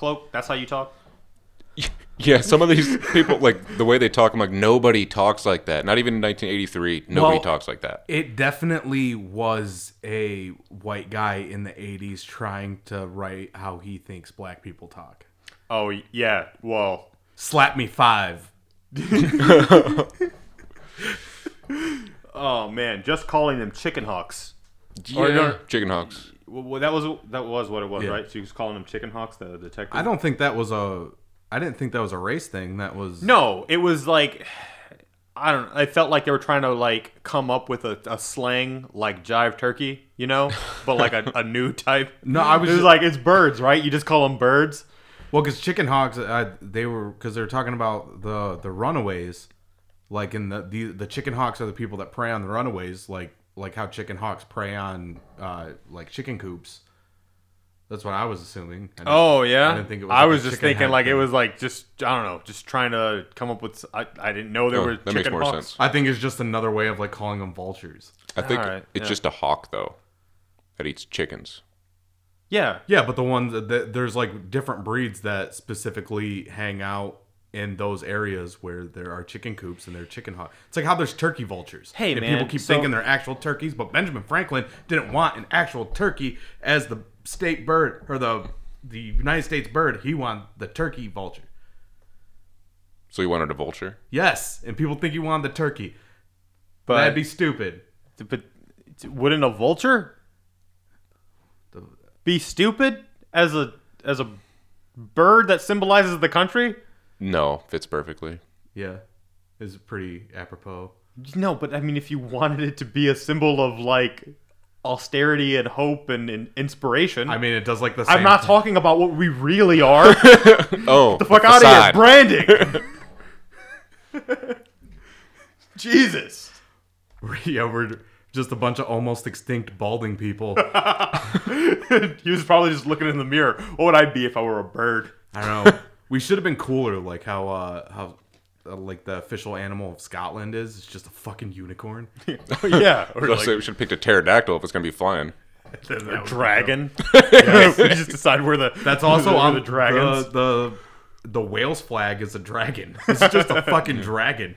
cloak. That's how you talk. Yeah, some of these people, like the way they talk, I'm like, nobody talks like that. Not even in 1983, nobody Well- talks like that. It definitely was a white guy in the 80s trying to write how he thinks black people talk. Oh yeah. Well, Slap me five. oh man, just calling them chicken hawks. Yeah, Or no- chicken hawks. Well, that was that was what it was, Yeah. right? She was calling them chicken hawks, the detective. I don't think that was a. I didn't think that was a race thing. That was. No, it was like I don't. I felt like they were trying to like come up with a, a slang like jive turkey, you know, but like a, a new type. No, I was It was ju- like it's birds, right? You just call them birds. Well, because chicken hogs, uh, they were because they were talking about the the runaways, like in the, the the chicken hawks are the people that prey on the runaways, like like how chicken hawks prey on uh, like chicken coops. That's what I was assuming. I didn't- Oh yeah, I didn't think it was. I like a was just thinking head like it was like just I don't know, just trying to come up with. I, I didn't know there Oh, were that makes chicken more hawks. sense. I think it's just another way of like calling them vultures. I think Alright, it's yeah. just a hawk though that eats chickens. Yeah, Yeah, but the ones that, that there's like different breeds that specifically hang out in those areas where there are chicken coops and there are chicken hawk. It's like how there's turkey vultures. Hey, and man, people keep so- thinking they're actual turkeys, but Benjamin Franklin didn't want an actual turkey as the state bird or the the United States bird. He wanted the turkey vulture. So he wanted a vulture? Yes, and people think he wanted the turkey. but That'd be stupid. but wouldn't a vulture be stupid as a as a bird that symbolizes the country? No, fits perfectly. Yeah, is pretty apropos. No, but I mean, if you wanted it to be a symbol of like austerity and hope and, and inspiration, I mean, it does like the. Same I'm not talking about what we really are. Oh, the fuck out of here, branding. Jesus. yeah, we're just a bunch of almost extinct balding people. he was probably just looking in the mirror. What would I be if I were a bird? I don't know. We should have been cooler, like how uh, how uh, like the official animal of Scotland is. It's just a fucking unicorn. Oh, yeah, or Let's like say we should have picked a pterodactyl if it's gonna be flying. a dragon. we just decide where the That's also on the dragons. The, the the Wales flag is a dragon. It's just a fucking dragon.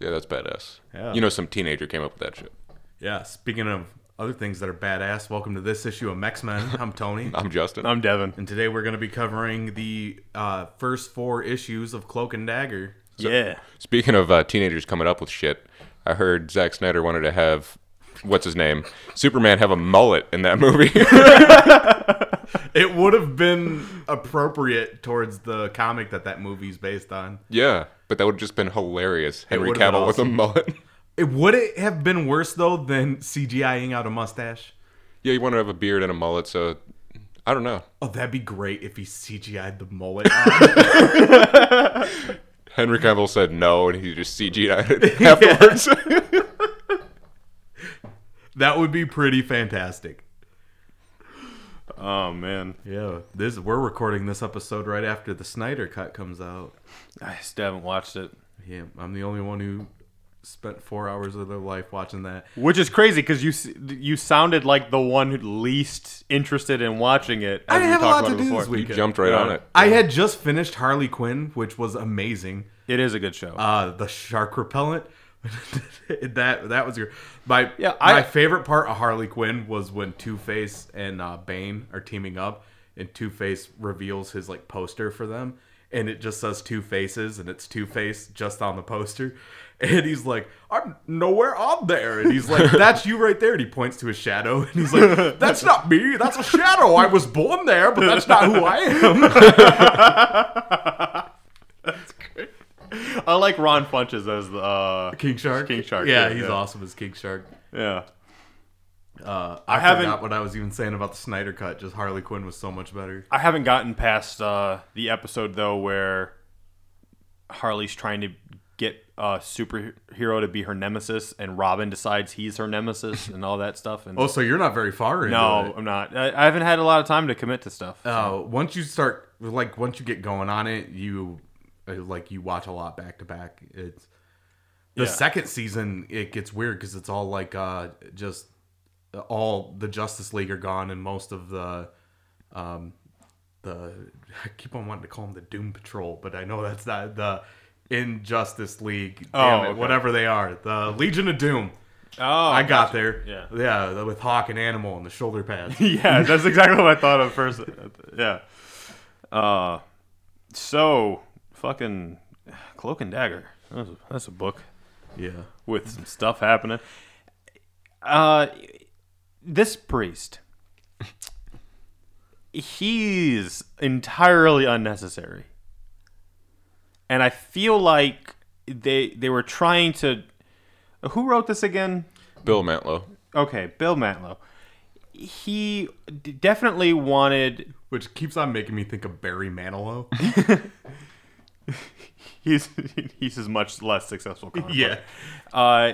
Yeah, that's badass. Yeah. You know, some teenager came up with that shit. Yeah. Speaking of other things that are badass, welcome to this issue of Mex Men. I'm Tony. I'm Justin. I'm Devin. And today we're going to be covering the uh, first four issues of Cloak and Dagger. yeah. Speaking of uh, teenagers coming up with shit, I heard Zack Snyder wanted to have what's his name, Superman, have a mullet in that movie. It would have been appropriate towards the comic that that movie's based on. yeah, but that would have just been hilarious. Henry would've been Cavill with a mullet. It would it have been worse though than CGIing out a mustache? yeah, you want to have a beard and a mullet, so I don't know. Oh, that'd be great if he CGI'd the mullet. Henry Cavill said no, and he just CGI'd it afterwards. that would be pretty fantastic. Oh man, Yeah, this we're recording this episode right after the Snyder cut comes out. I still haven't watched it. Yeah, I'm the only one who spent four hours of their life watching that. Which is crazy because you you sounded like the one who least interested in watching it. I didn't have a lot to do before. this you jumped right Yeah. on it. I had just finished Harley Quinn, which was amazing. It is a good show. uh the shark repellent that that was your my Yeah, I- my favorite part of Harley Quinn was when Two Face and uh, Bane are teaming up, and Two Face reveals his like poster for them, and it just says Two Faces, and it's Two Face just on the poster, and he's like, "I'm nowhere on there," and he's like, "That's you right there," and he points to his shadow, and he's like, "That's not me, that's a shadow. I was born there, but that's not who I am." That's great. I like Ron Funches as the uh, King Shark. King Shark, Yeah, yeah, he's yeah. awesome as King Shark. yeah. Uh, I, haven't- forgot what I was even saying about the Snyder cut. Just Harley Quinn was so much better. I haven't gotten past uh, the episode though where Harley's trying to get a superhero to be her nemesis, and Robin decides he's her nemesis, and all that stuff. And Oh, so you're not very far into no, it. I'm not. I, I haven't had a lot of time to commit to stuff. Uh, once you start, like, once you get going on it, you uh, like you watch a lot back to back. It's the Yeah. second season. It gets weird because it's all like uh, just all the Justice League are gone, and most of the um, the I keep on wanting to call them the Doom Patrol, but I know that's not the Injustice League. Damn Oh, it, okay. whatever they are, the Legion of Doom. oh, I got gotcha. there. Yeah. yeah, with Hawk and Animal and the shoulder pads. yeah, that's exactly what I thought of first. Yeah. Uh, so fucking Cloak and Dagger. That's a, that's a book yeah. with some stuff happening. Uh, this priest, he's entirely unnecessary, and I feel like they they were trying to. Who wrote this again? Bill Mantlo. Okay, Bill Mantlo. He d- definitely wanted. Which keeps on making me think of Barry Manilow. He's he's a much less successful. comic book. yeah. Uh,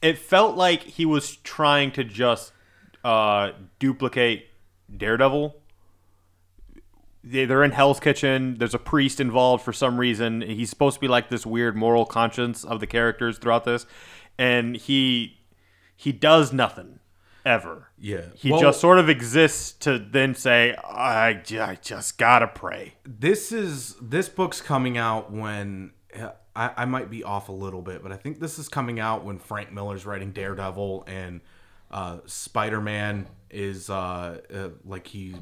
it felt like he was trying to just uh, duplicate Daredevil. They- They're in Hell's Kitchen. There's a priest involved for some reason. He's supposed to be like this weird moral conscience of the characters throughout this, and he he does nothing ever. Yeah. He Well- just sort of exists to then say, I, "I just gotta pray. This is this book's coming out when I, I might be off a little bit, but I think this is coming out when Frank Miller's writing Daredevil and uh, Spider Man is uh, uh, like he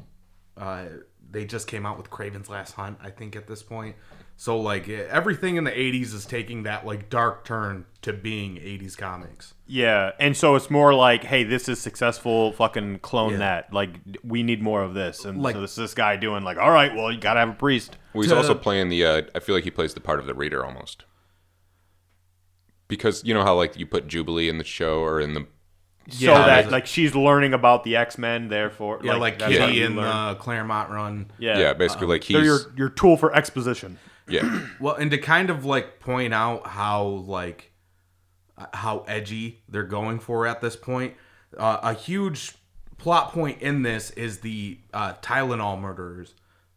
uh, they just came out with Kraven's Last Hunt. I think at this point, so like everything in the '80s is taking that like dark turn to being '80s comics. Yeah, and so it's more like, hey, this is successful. Fucking clone Yeah. that. Like, we need more of this. And Like- so this this guy doing like, all right, well, you gotta have a priest. Well, he's To- also playing the. Uh, I feel like he plays the part of the reader almost. Because you know how like you put Jubilee in the show or in the so Yeah, that there's- like she's learning about the X Men. Therefore, Yeah, like, that's how Kitty you in the Claremont run. yeah, yeah, basically like They're he's your your tool for exposition. yeah Well, and to kind of like point out how like uh, how edgy they're going for at this point, uh, a huge plot point in this is the uh, Tylenol murders.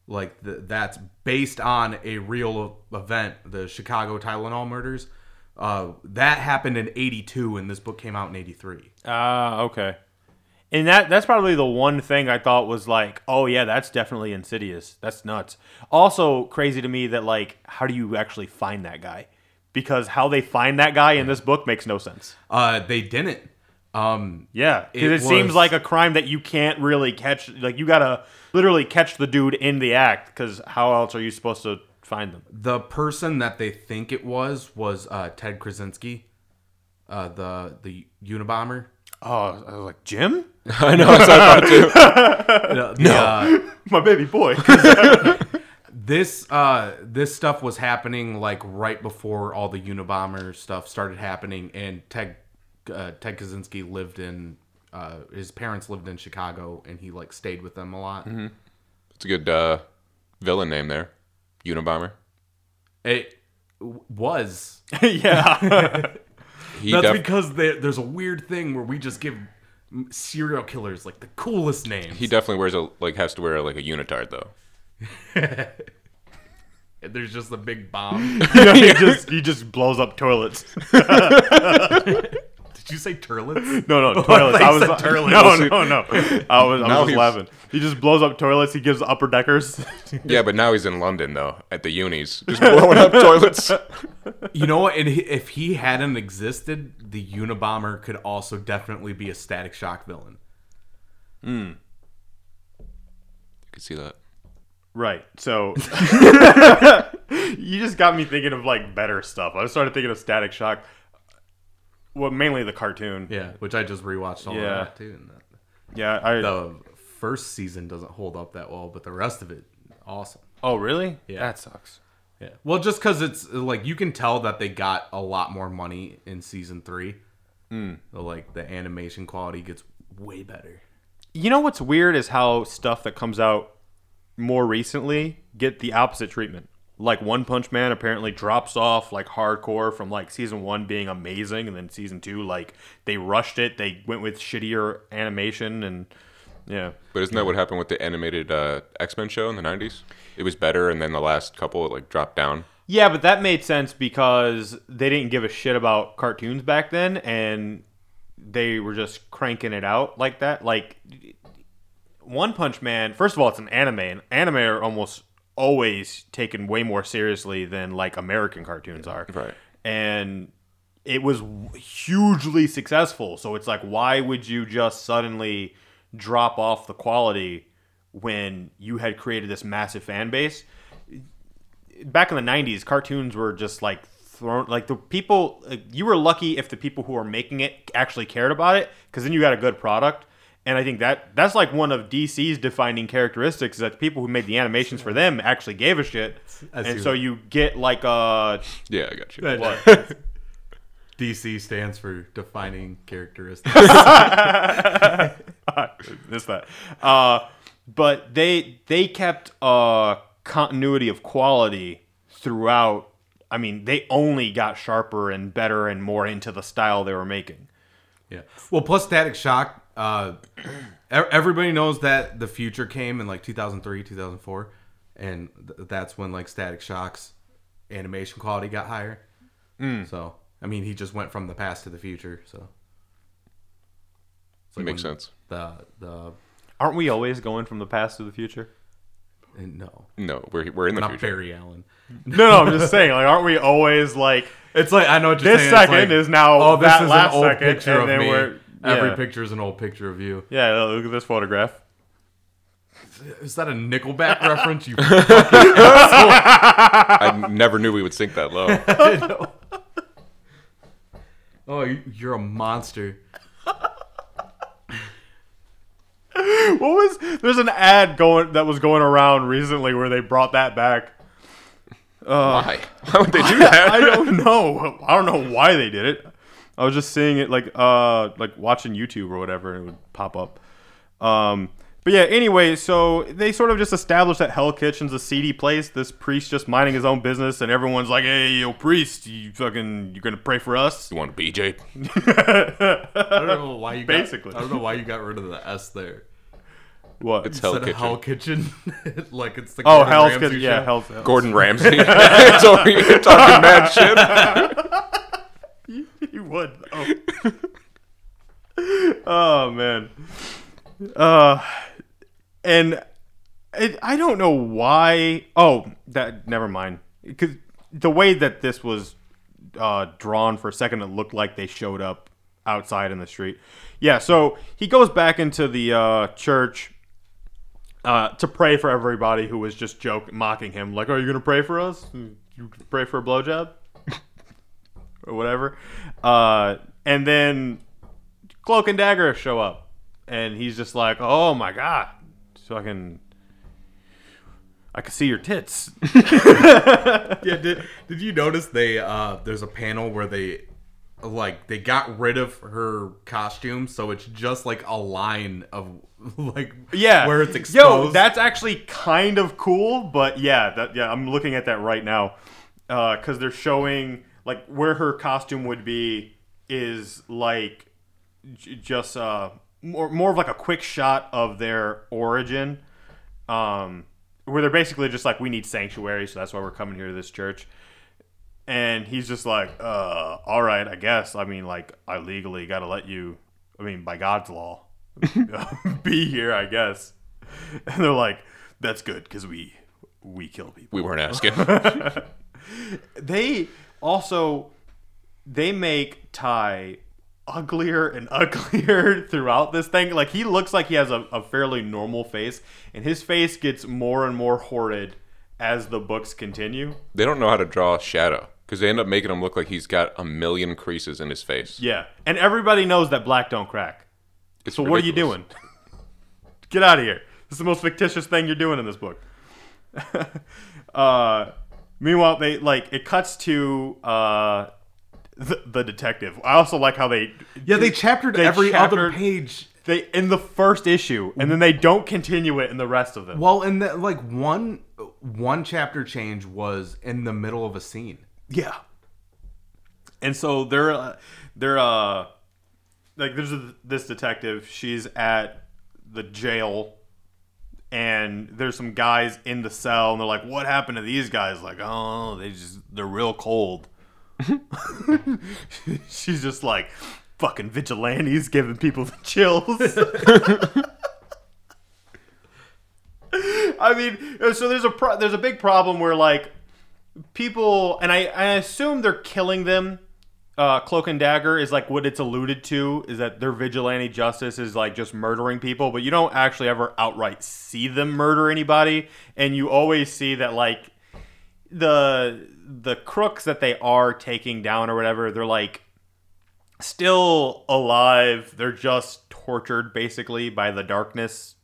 Like the, that's based on a real event, the Chicago Tylenol murders. Uh, that happened in '82, and this book came out in '83. Ah, okay. And that that's probably the one thing I thought was like, oh yeah, that's definitely insidious. That's nuts. Also crazy to me that like, how do you actually find that guy? Because how they find that guy in this book makes no sense. Uh, they didn't. Um, Yeah, because It it, seems like a crime that you can't really catch. Like you gotta literally catch the dude in the act. Because how else are you supposed to find them? the person that they think it was was uh, Ted Krasinski, uh, the the Unabomber. Oh, I was like Jim, I know that's what I thought too. The- the, uh, my baby boy. this uh, this stuff was happening like right before all the Unabomber stuff started happening, and Ted uh, Ted Kaczynski lived in uh, his parents lived in Chicago, and he like stayed with them a lot. It's a good uh, villain name there, Unabomber. It was yeah, He that's def- because there, there's a weird thing where we just give serial killers like the coolest names. he definitely wears a like has to wear like a unitard though. There's just a big bomb. you know, he just he just blows up toilets. Did you say turlets? No, no, I toilets. thought I you was said toilets. no, no, no. I was, I was just he's- laughing. He just blows up toilets. He gives upper deckers. Yeah, but now he's in London though at the unis, just blowing up toilets. You know what? And if he hadn't existed, the Unabomber could also definitely be a Static Shock villain. Hmm. You can see that. right. So you just got me thinking of like better stuff. I started thinking of Static Shock. Well, mainly the cartoon. Yeah, which I just rewatched all Yeah. of that too. And the, Yeah. I. the first season doesn't hold up that well, but the rest of it, awesome. oh, really? Yeah. That sucks. Yeah. Well, just because it's like you can tell that they got a lot more money in season three. Mm. like the animation quality gets way better. You know what's weird is how stuff that comes out more recently get the opposite treatment. Like One Punch Man apparently drops off like hardcore from like season one being amazing, and then season two like they rushed it. They went with shittier animation and yeah. But isn't that what happened with the animated uh, X Men show in the '90s? It was better, and then the last couple it like dropped down. Yeah, but that made sense because they didn't give a shit about cartoons back then, and they were just cranking it out like that. Like One Punch Man. First of all, it's an anime, and anime are almost always taken way more seriously than like American cartoons are. Right. And it was hugely successful. So it's like, why would you just suddenly drop off the quality when you had created this massive fan base? back in the 90s cartoons were just like thrown like the people like, you were lucky if the people who were making it actually cared about it because then you got a good product and i think that that's like one of dc's defining characteristics is that the people who made the animations for them actually gave a shit and so what- you get like uh Yeah, I got you. what DC stands for defining characteristics. missed that uh but they they kept uh continuity of quality throughout i mean they only got sharper and better and more into the style they were making yeah. Well, plus Static Shock. Uh, e- everybody knows that the future came in like 2003, 2004, and th- that's when like Static Shock's animation quality got higher. So, I mean, he just went from the past to the future. So, It's Makes sense. The the Aren't we always going from the past to the future? and no, No, we're we're in the not future. Barry Allen. No, no, I'm just saying. Like, aren't we always like It's like I know what you're this saying. Second like, is now oh, this that is last an old second, picture and of then me. we're Every yeah. picture is an old picture of you. Yeah, look at this photograph. Is that a Nickelback reference? You I never knew we would sink that low. oh, you- you're a monster. What was there's an ad going that was going around recently where they brought that back. Uh, why? Why would they do that? I don't know. I don't know why they did it. I was just seeing it like uh like watching YouTube or whatever and it would pop up. Um but yeah, anyway, so they sort of just established that Hell Kitchen's a seedy place. This priest just minding his own business, and everyone's like, "Hey, yo, priest, you fucking, you're gonna pray for us?" You want a BJ? I don't know why you got, Basically. I don't know why you got rid of the S there. What? It's Hell Instead Kitchen. Hell Kitchen, like it's the oh, Gordon Hell's Ramsay Kitchen. Yeah, show. Hell's. Hell's. Gordon Ramsay. it's over here talking mad shit. Would. Oh. oh man. Uh, and it, I don't know why. Oh, that never mind. Because the way that this was uh, drawn for a second, it looked like they showed up outside in the street. Yeah. So he goes back into the uh, church. Uh, to pray for everybody who was just joke mocking him, like, "Are you gonna pray for us? You pray for a blowjob?" Or whatever. Uh, and then Cloak and Dagger show up, and he's just like, "Oh my god, so I can, I can see your tits." Yeah, did, did you notice they uh there's a panel where they like they got rid of her costume so it's just like a line of like yeah, where it's exposed. Yo, that's actually kind of cool, but yeah, that yeah, I'm looking at that right now because they're showing like where her costume would be is like j- just uh more more of like a quick shot of their origin. Um where they're basically just like we need sanctuary so that's why we're coming here to this church. And he's just like uh all right i guess. I mean like i legally gotta let you i mean by god's law be here i guess. And they're like that's good because we we kill people. We weren't asking. they also they make Ty uglier and uglier throughout this thing. Like he looks like he has a, a fairly normal face, and his face gets more and more horrid as the books continue. They don't know how to draw shadow because they end up making him look like he's got a million creases in his face. Yeah, and everybody knows that black don't crack. It's So what are you doing? Get out of here! This is the most fictitious thing you're doing in this book. uh, meanwhile, they like it cuts to uh, the, the detective. I also like how they yeah, they chaptered they every other page. they in the first issue, and then they don't continue it in the rest of them. Well, and that like one one chapter change was in the middle of a scene. Yeah. And so they're uh, they're uh like there's a, this detective. She's at the jail, and there's some guys in the cell, and they're like, "What happened to these guys?" Like, "Oh, they just they're real cold." She's just like, "Fucking vigilantes giving people the chills." I mean, uh, so there's a pro- there's a big problem where like people, and I, I assume they're killing them. Uh, Cloak and Dagger is like what it's alluded to is that their vigilante justice is like just murdering people, but you don't actually ever outright see them murder anybody, and you always see that like the the crooks that they are taking down or whatever, they're like still alive. They're just tortured basically by the darkness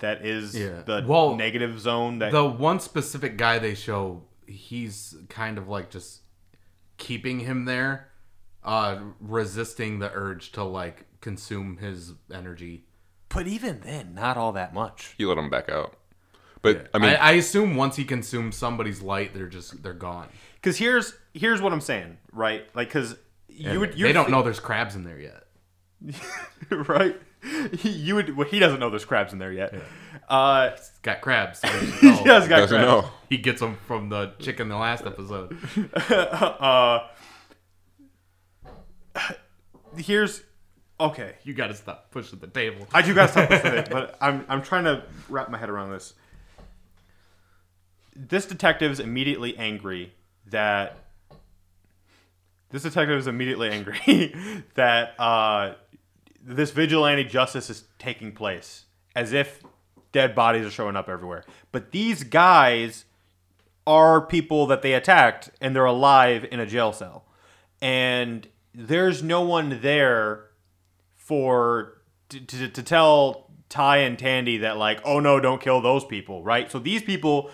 that is Yeah. the Well, negative zone that The one specific guy they show, he's kind of like just keeping him there, uh, resisting the urge to like consume his energy. But even then, not all that much. You let him back out. But I mean, I, I assume once he consumes somebody's light, they're just they're gone. Because here's here's what I'm saying, right? Like, because you would you they don't know there's crabs in there yet. right? You would. Well, he doesn't know there's crabs in there yet. Uh, He's got crabs. so he he has got doesn't crabs. know. He gets them from the chicken the last episode. Uh, here's okay. You got to stop pushing the table. I do got to say, but I'm I'm trying to wrap my head around this. This detective is immediately angry that this detective is immediately angry that uh, this vigilante justice is taking place, as if dead bodies are showing up everywhere. But these guys are people that they attacked, and they're alive in a jail cell, and there's no one there for to, to, to tell Ty and Tandy that like, oh no, don't kill those people, right? So these people,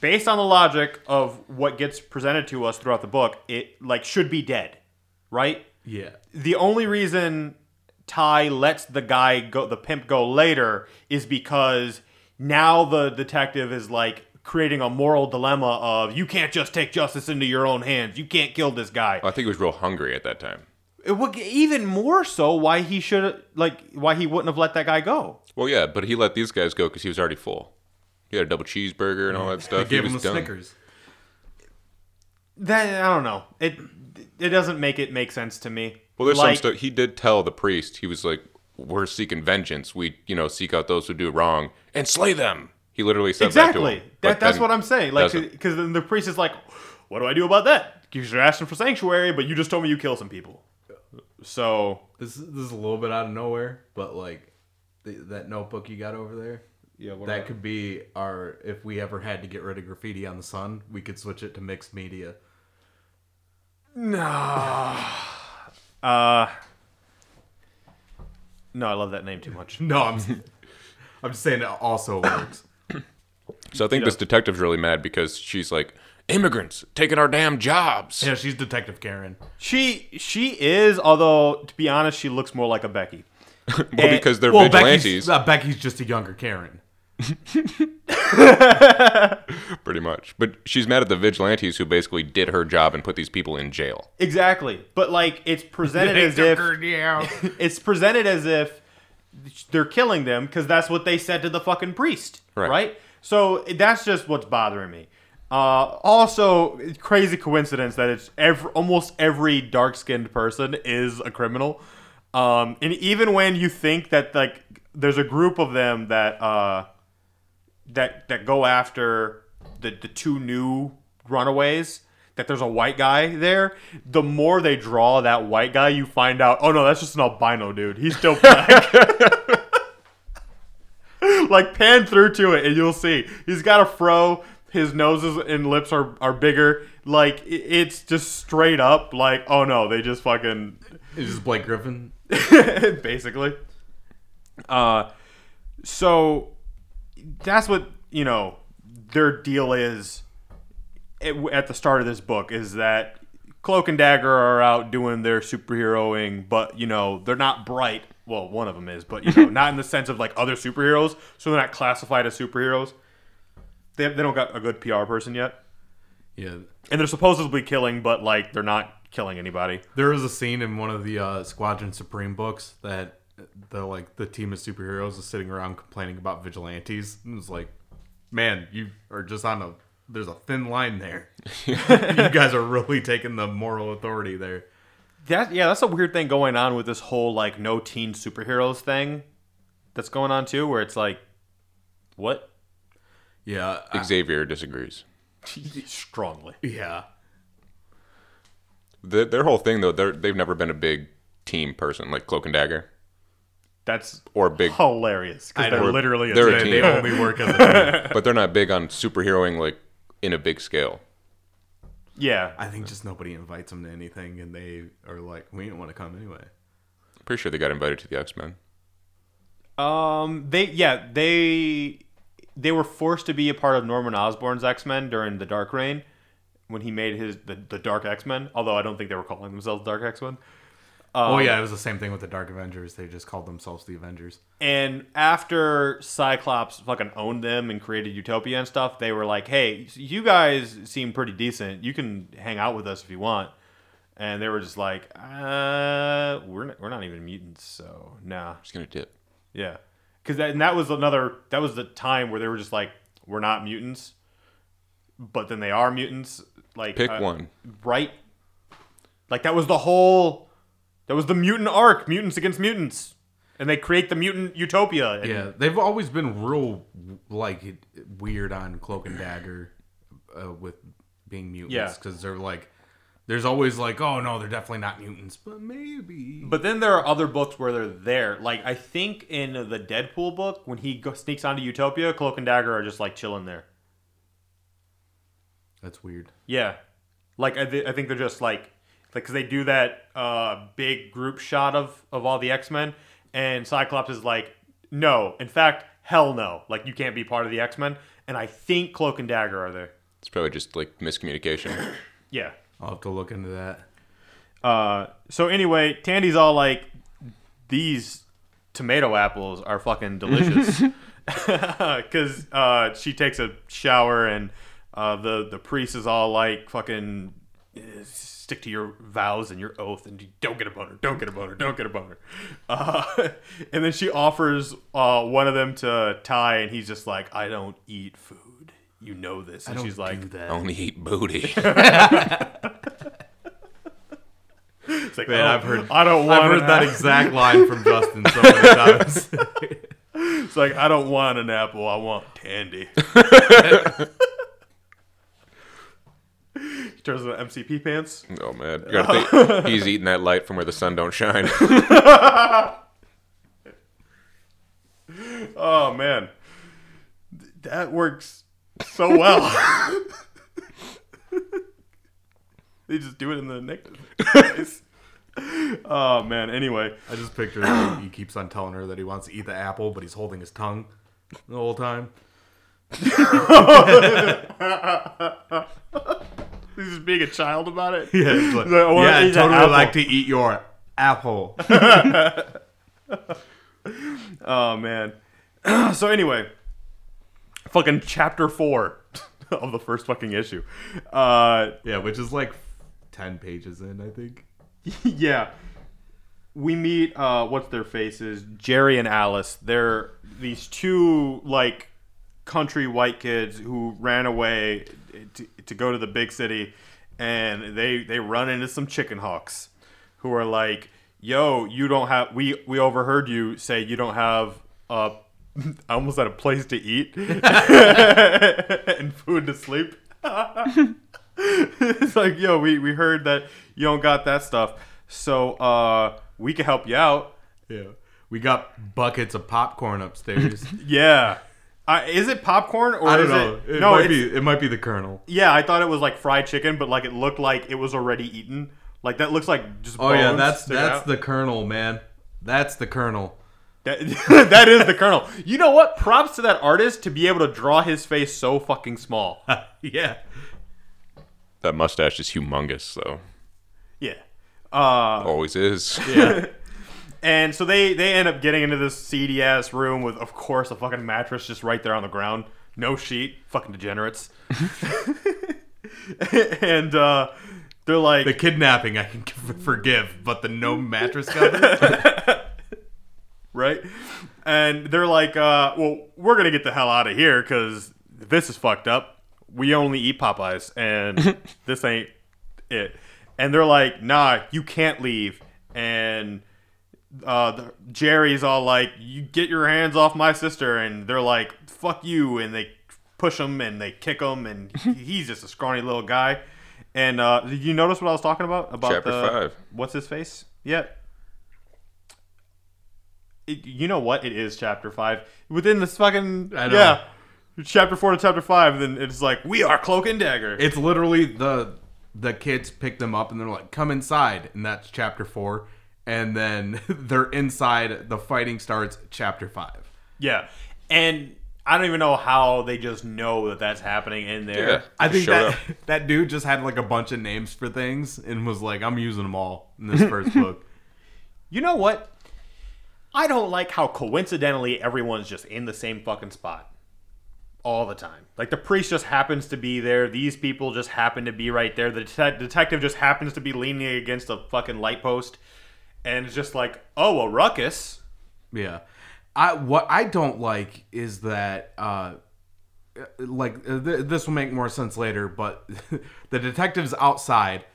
based on the logic of what gets presented to us throughout the book, it like should be dead, right? Yeah. The only reason Ty lets the guy go, the pimp go later, is because now the detective is like creating a moral dilemma of you can't just take justice into your own hands. You can't kill this guy. I think he was real hungry at that time. It would even more so why he should like why he wouldn't have let that guy go. Well, yeah, but he let these guys go because he was already full. He had a double cheeseburger and all that I stuff. He gave him was the done. Snickers. That I don't know. It it doesn't make it make sense to me. Well, there's like, some stuff. He did tell the priest. He was like, "We're seeking vengeance. We, you know, seek out those who do wrong and slay them." He literally said that to Exactly. him. That, that's what I'm saying. Like, because then the priest is like, "What do I do about that? You're asking for sanctuary, but you just told me you kill some people." So This, this is a little bit out of nowhere, but like the, that notebook you got over there, yeah, what that could be our. If we ever had to get rid of graffiti on the sun, we could switch it to mixed media. no. Uh, no, I love that name too much. No, I'm. I'm just saying it also works. So I think this detective's really mad because she's like, "Immigrants taking our damn jobs." Yeah, she's Detective Karen. She she is, although to be honest, she looks more like a Becky. well, because they're well, vigilantes, Becky's, uh, Becky's just a younger Karen. pretty much. But she's mad at the vigilantes who basically did her job and put these people in jail. Exactly, but like it's presented as if it's presented as if they're killing them because that's what they said to the fucking priest, Right. right? So that's just what's bothering me. Uh, also, crazy coincidence that it's every, almost every dark skinned person is a criminal. Um, and even when you think that like there's a group of them that uh, that that go after the the two new runaways, that there's a white guy there. The more they draw that white guy, you find out, oh no, that's just an albino dude. He's still black. like pan through to it and you'll see. He's got a fro. His noses and lips are, are bigger. Like it's just straight up like oh no they just fucking Is this Blake Griffin? basically. Uh so that's what you know their deal is at, at the start of this book is that cloak and dagger are out doing their superheroing but you know they're not bright well one of them is but you know not in the sense of like other superheroes so they're not classified as superheroes they they don't got a good PR person yet, Yeah. and they're supposedly killing, but like they're not killing anybody. There is a scene in one of the uh, Squadron Supreme books that the like the team of superheroes is sitting around complaining about vigilantes. And it's like, man, you are just on a there's a thin line there. you guys are really taking the moral authority there. That yeah, that's a weird thing going on with this whole like no teen superheroes thing that's going on too, where it's like, what? Yeah. I- Xavier disagrees. Strongly. yeah. Their, their whole thing though, they're, they've never been a big team person like Cloak and Dagger That's or big, hilarious I because they're literally a They're team. They, team. they only work as a team. but they're not big on superheroing like in a big scale. Yeah, I think just nobody invites them to anything, and they are like, we didn't want to come anyway. Pretty sure they got invited to the X Men. Um, they yeah they they were forced to be a part of Norman Osborn's X Men during the Dark Reign when he made his the, the Dark X Men. Although I don't think they were calling themselves Dark X Men. Oh yeah, it was the same thing with the Dark Avengers. They just called themselves the Avengers. And after Cyclops fucking owned them and created Utopia and stuff, they were like, "Hey, you guys seem pretty decent. You can hang out with us if you want." And they were just like, "Uh, we're not, we're not even mutants, so nah." Just gonna dip. Yeah, because that, and that was another that was the time where they were just like, "We're not mutants," but then they are mutants. Like Pick uh, one. right? Like that was the whole that was the mutant arc, mutants against mutants, and they create the mutant utopia. and- Yeah, they've always been real like weird on Cloak and Dagger uh, with being mutants Yeah. because they're like, there's always like, oh no, they're definitely not mutants, but maybe. But then there are other books where they're there. Like I think in the Deadpool book, when he go, sneaks onto Utopia, Cloak and Dagger are just like chilling there. That's weird. Yeah, like I, th- I think they're just like because they do that uh, big group shot of of all the X Men, and Cyclops is like, no, in fact, hell no, like you can't be part of the X Men. And I think Cloak and Dagger are there. It's probably just like miscommunication. Yeah. I'll have to look into that. Uh, so anyway, Tandy's all like, these tomato apples are fucking delicious. Because uh, she takes a shower and uh, the, the priest is all like, fucking stick to your vows and your oath and you don't get a boner, don't get a boner, don't get a boner. Uh, and then she offers uh, one of them to Ty and he's just like, I don't eat food. You know this. And she's like, that. Only eat booty. it's like, Man, "Oh, I've heard- I don't want I've heard that exact line from Justin so many times. It's like I don't want an apple, I want Tandy. He turns into MCP pants. oh man, you gotta think he's eating that light from where the sun don't shine. Oh man, that works so well. they just do it in the negative. ways. oh man. Anyway, I just picture that he keeps on telling her that he wants to eat the apple, but he's holding his tongue the whole time. He's just being a child about it. Yeah, it's like, I wanna yeah, eat I an totally apple. like to eat your apple. Oh man. so anyway, fucking chapter four of the first fucking issue. Uh, yeah, which is like ten pages in, I think. yeah. We meet uh what's their faces? Jerry and Alice. They're these two like country white kids who ran away to, to go to the big city and they they run into some chicken hawks who are like, "Yo, you don't have we we overheard you say you don't have uh I almost had a place to eat and food to sleep." it's like, yo, we, we heard that you don't got that stuff. So uh we can help you out. Yeah, we got buckets of popcorn upstairs. Yeah. Uh, is it popcorn or I don't is know. it It No, might be. It might be the kernel. yeah, I thought it was like fried chicken, but like it looked like it was already eaten. Like that looks like just Oh yeah, that's that's out. the kernel, man. That's the kernel. That, that is the kernel. You know what? Props to that artist to be able to draw his face so fucking small. yeah. that mustache is humongous, though. Yeah. Uh Always is. Yeah. And so they they end up getting into this seedy ass room with, of course, a fucking mattress just right there on the ground, no sheet, fucking degenerates. and uh, they're like, The kidnapping I can forgive, but the no mattress cover. right? And they're like, uh, well, we're gonna get the hell out of here because this is fucked up. We only eat Popeyes, and this ain't it. And they're like, nah, you can't leave. And uh, the, Jerry's all like, you get your hands off my sister, and they're like, fuck you, and they push him and they kick him, and he's just a scrawny little guy. And uh, did you notice what I was talking about? About Chapter the five. what's his face? Yeah, it, you know what? It is chapter five within this fucking I know. yeah, chapter four to chapter five. Then it's like we are cloak and dagger. it's literally the the kids pick them up and they're like, "Come inside," and that's chapter four. And then they're inside. The fighting starts. Chapter five. yeah, and I don't even know how they just know that that's happening in there. Yeah. I think that up. that dude just had like a bunch of names for things and was like, "I'm using them all in this first book." You know what? I don't like how coincidentally everyone's just in the same fucking spot all the time. Like the priest just happens to be there. These people just happen to be right there. The det- detective just happens to be leaning against a fucking light post, and it's just like, oh, a ruckus. Yeah. I what I don't like is that uh like uh, th- this will make more sense later, but the detective's outside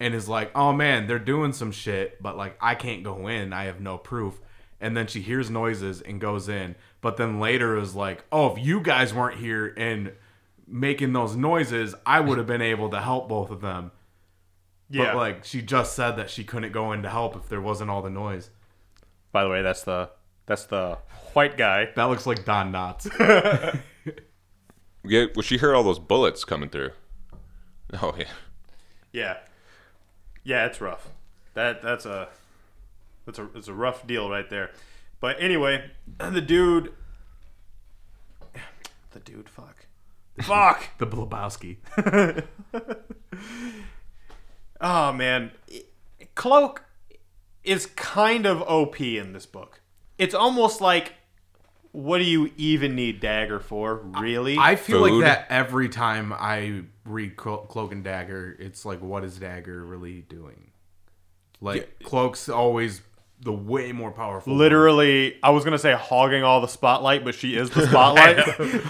and is like, "Oh man, they're doing some shit, but like I can't go in. I have no proof." And then she hears noises and goes in, but then later is like, "Oh, if you guys weren't here and making those noises, I would have been able to help both of them." Yeah. But like she just said that she couldn't go in to help if there wasn't all the noise. By the way, that's the that's the white guy. That looks like Don Knotts. Yeah, well, she heard all those bullets coming through. Oh yeah. Yeah, yeah, it's rough. That that's a that's a it's a rough deal right there. But anyway, the dude, the dude, fuck, fuck. the Blabowski. Oh man, Cloak is kind of OP in this book. It's almost like, what do you even need Dagger for? Really? I feel Food. like that every time I read Clo- Cloak and Dagger, it's like, what is Dagger really doing? Like, Cloak's always the way more powerful. Literally, I was gonna say hogging all the spotlight, but she is the spotlight.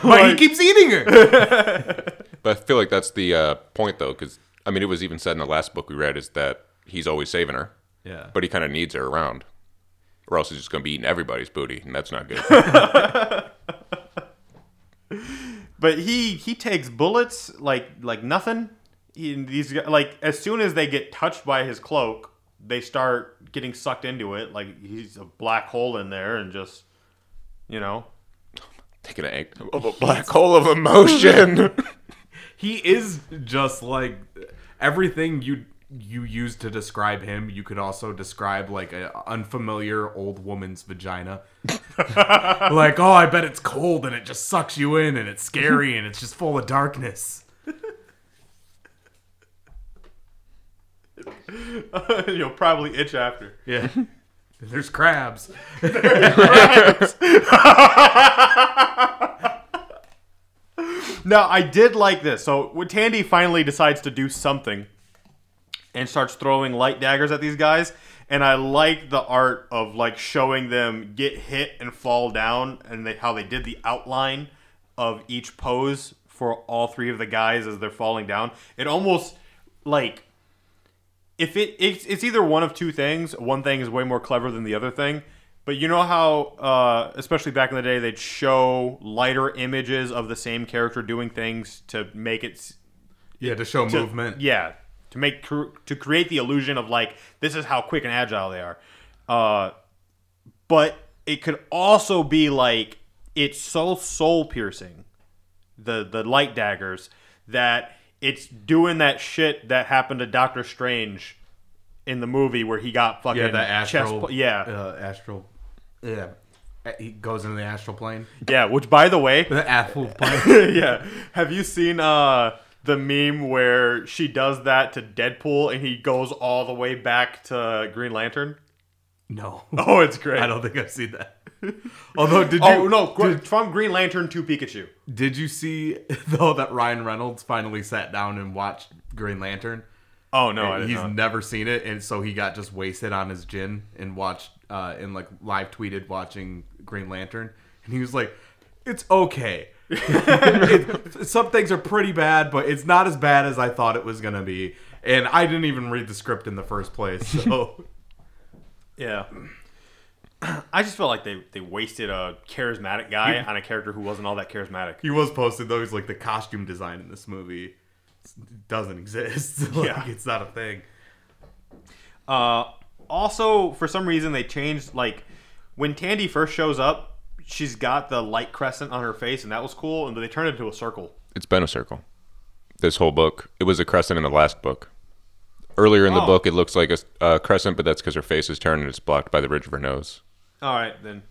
But he keeps eating her. But I feel like that's the uh, point, though, because I mean, it was even said in the last book we read is that he's always saving her, yeah. but he kind of needs her around, or else he's just going to be eating everybody's booty, and that's not good. But he he takes bullets like like nothing. He, these like as soon as they get touched by his cloak, they start getting sucked into it. Like he's a black hole in there, and just you know. Taking an egg of a black hole of emotion. He is just like everything you you use to describe him. You could also describe like an unfamiliar old woman's vagina. like, oh, I bet it's cold and it just sucks you in and it's scary and it's just full of darkness. You'll probably itch after. Yeah. There's crabs. Now I did like this. So when Tandy finally decides to do something and starts throwing light daggers at these guys, and I like the art of like showing them get hit and fall down, and they, how they did the outline of each pose for all three of the guys as they're falling down. It almost like if it it's, it's either one of two things. One thing is way more clever than the other thing. But you know how, uh, especially back in the day, they'd show lighter images of the same character doing things to make it Yeah, to show to- movement. Yeah, to make to create the illusion of like this is how quick and agile they are. Uh, but it could also be like it's so soul piercing, the the light daggers that it's doing that shit that happened to Doctor Strange in the movie where he got fucking Yeah, the astral. chest. yeah, Uh, astral. Yeah. He goes into the astral plane. yeah. Which, by the way, The astral plane. yeah. Have you seen uh the meme where she does that to Deadpool and he goes all the way back to Green Lantern? no. Oh, it's great. I don't think I've seen that. Although, did you? Oh no, Gr- from Green Lantern to Pikachu. Did you see though that Ryan Reynolds finally sat down and watched Green Lantern? Oh no, I did He's not. never seen it, and so he got just wasted on his gin and watched uh, and like live tweeted watching Green Lantern, and he was like, "It's okay. it, some things are pretty bad, but it's not as bad as I thought it was gonna be." And I didn't even read the script in the first place, so Yeah. I just felt like they, they wasted a charismatic guy on a character who wasn't all that charismatic. he was posted though. He's like the costume design in this movie doesn't exist. like, Yeah. it's not a thing. Uh, also, for some reason, they changed like when Tandy first shows up, she's got the light crescent on her face, and that was cool. And they turned it into a circle. It's been a circle. This whole book. It was a crescent in the last book. Earlier in the Oh. book, it looks like a uh, crescent, but that's because her face is turned and it's blocked by the ridge of her nose. All right, then.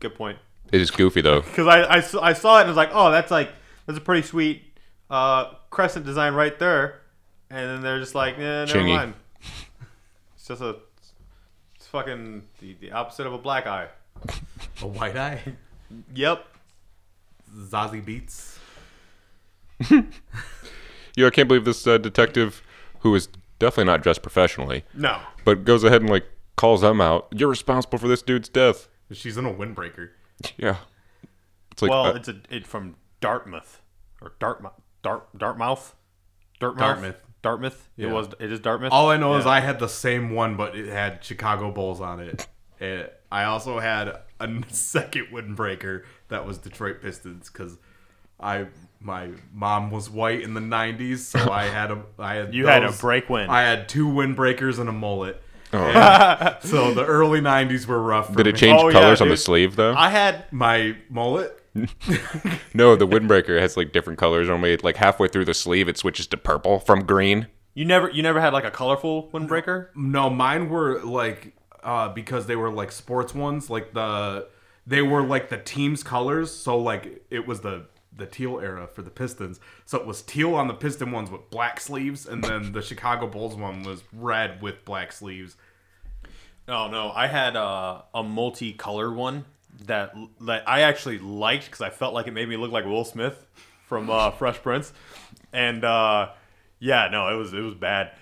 Good point. It is goofy though. Because I I saw it and was like, oh, that's like that's a pretty sweet uh, crescent design right there. And then they're just like, eh, never Chingy. mind. It's just a it's fucking the, the opposite of a black eye. A white eye, Yep. Zazie Beetz. You know, I can't believe this uh, detective, who is definitely not dressed professionally, No. but goes ahead and like calls them out. You're responsible for this dude's death. She's in a windbreaker. Yeah. It's like well, uh, it's a it from Dartmouth or Dartmouth, Dart Dartmouth, Dartmouth, Dartmouth. Dartmouth. It was. It is Dartmouth. All I know is I had the same one, but it had Chicago Bulls on it. And I also had a second windbreaker that was Detroit Pistons because I my mom was white in the '90s, so I had a I had You had a break win. I had two windbreakers and a mullet. oh. So the early '90s were rough. For Did it me. change Oh, yeah, colors on the sleeve though? I had my mullet? no, the windbreaker has like different colors. Only like halfway through the sleeve, it switches to purple from green. you never you never had like a colorful windbreaker. No, mine were like uh because they were like sports ones, like the they were like the team's colors, so like it was the the teal era for the Pistons. So it was teal on the Piston ones with black sleeves and then the Chicago Bulls one was red with black sleeves. Oh no, I had uh, a multicolored one that that I actually liked because I felt like it made me look like Will Smith from uh, Fresh Prince, and uh, yeah, no, it was it was bad.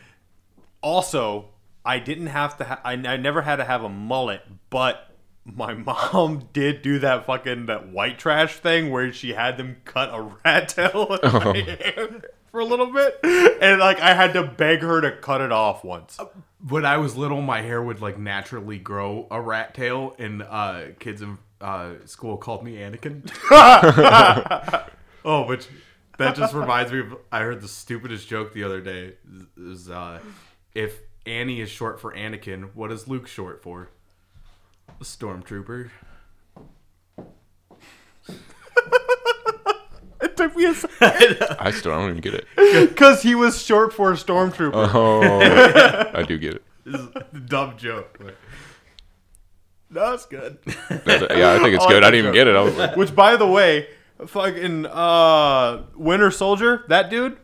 Also, I didn't have to. Ha- I, I never had to have a mullet, but my mom did do that fucking that white trash thing where she had them cut a rat tail in my hair for a little bit, and like I had to beg her to cut it off once. When I was little, my hair would like naturally grow a rat tail, and uh, kids in uh, school called me Anakin. oh, which that just reminds me of I heard the stupidest joke the other day. Is uh, if Annie is short for Anakin, what is Luke short for? A stormtrooper. It took me a second. I still don't even get it. Because he was short for a stormtrooper. Oh, I do get it. This is a dumb joke. but- That's good. That's- yeah, I think it's good. I didn't even get it. I was like, Which, by the way, fucking uh, Winter Soldier, that dude looks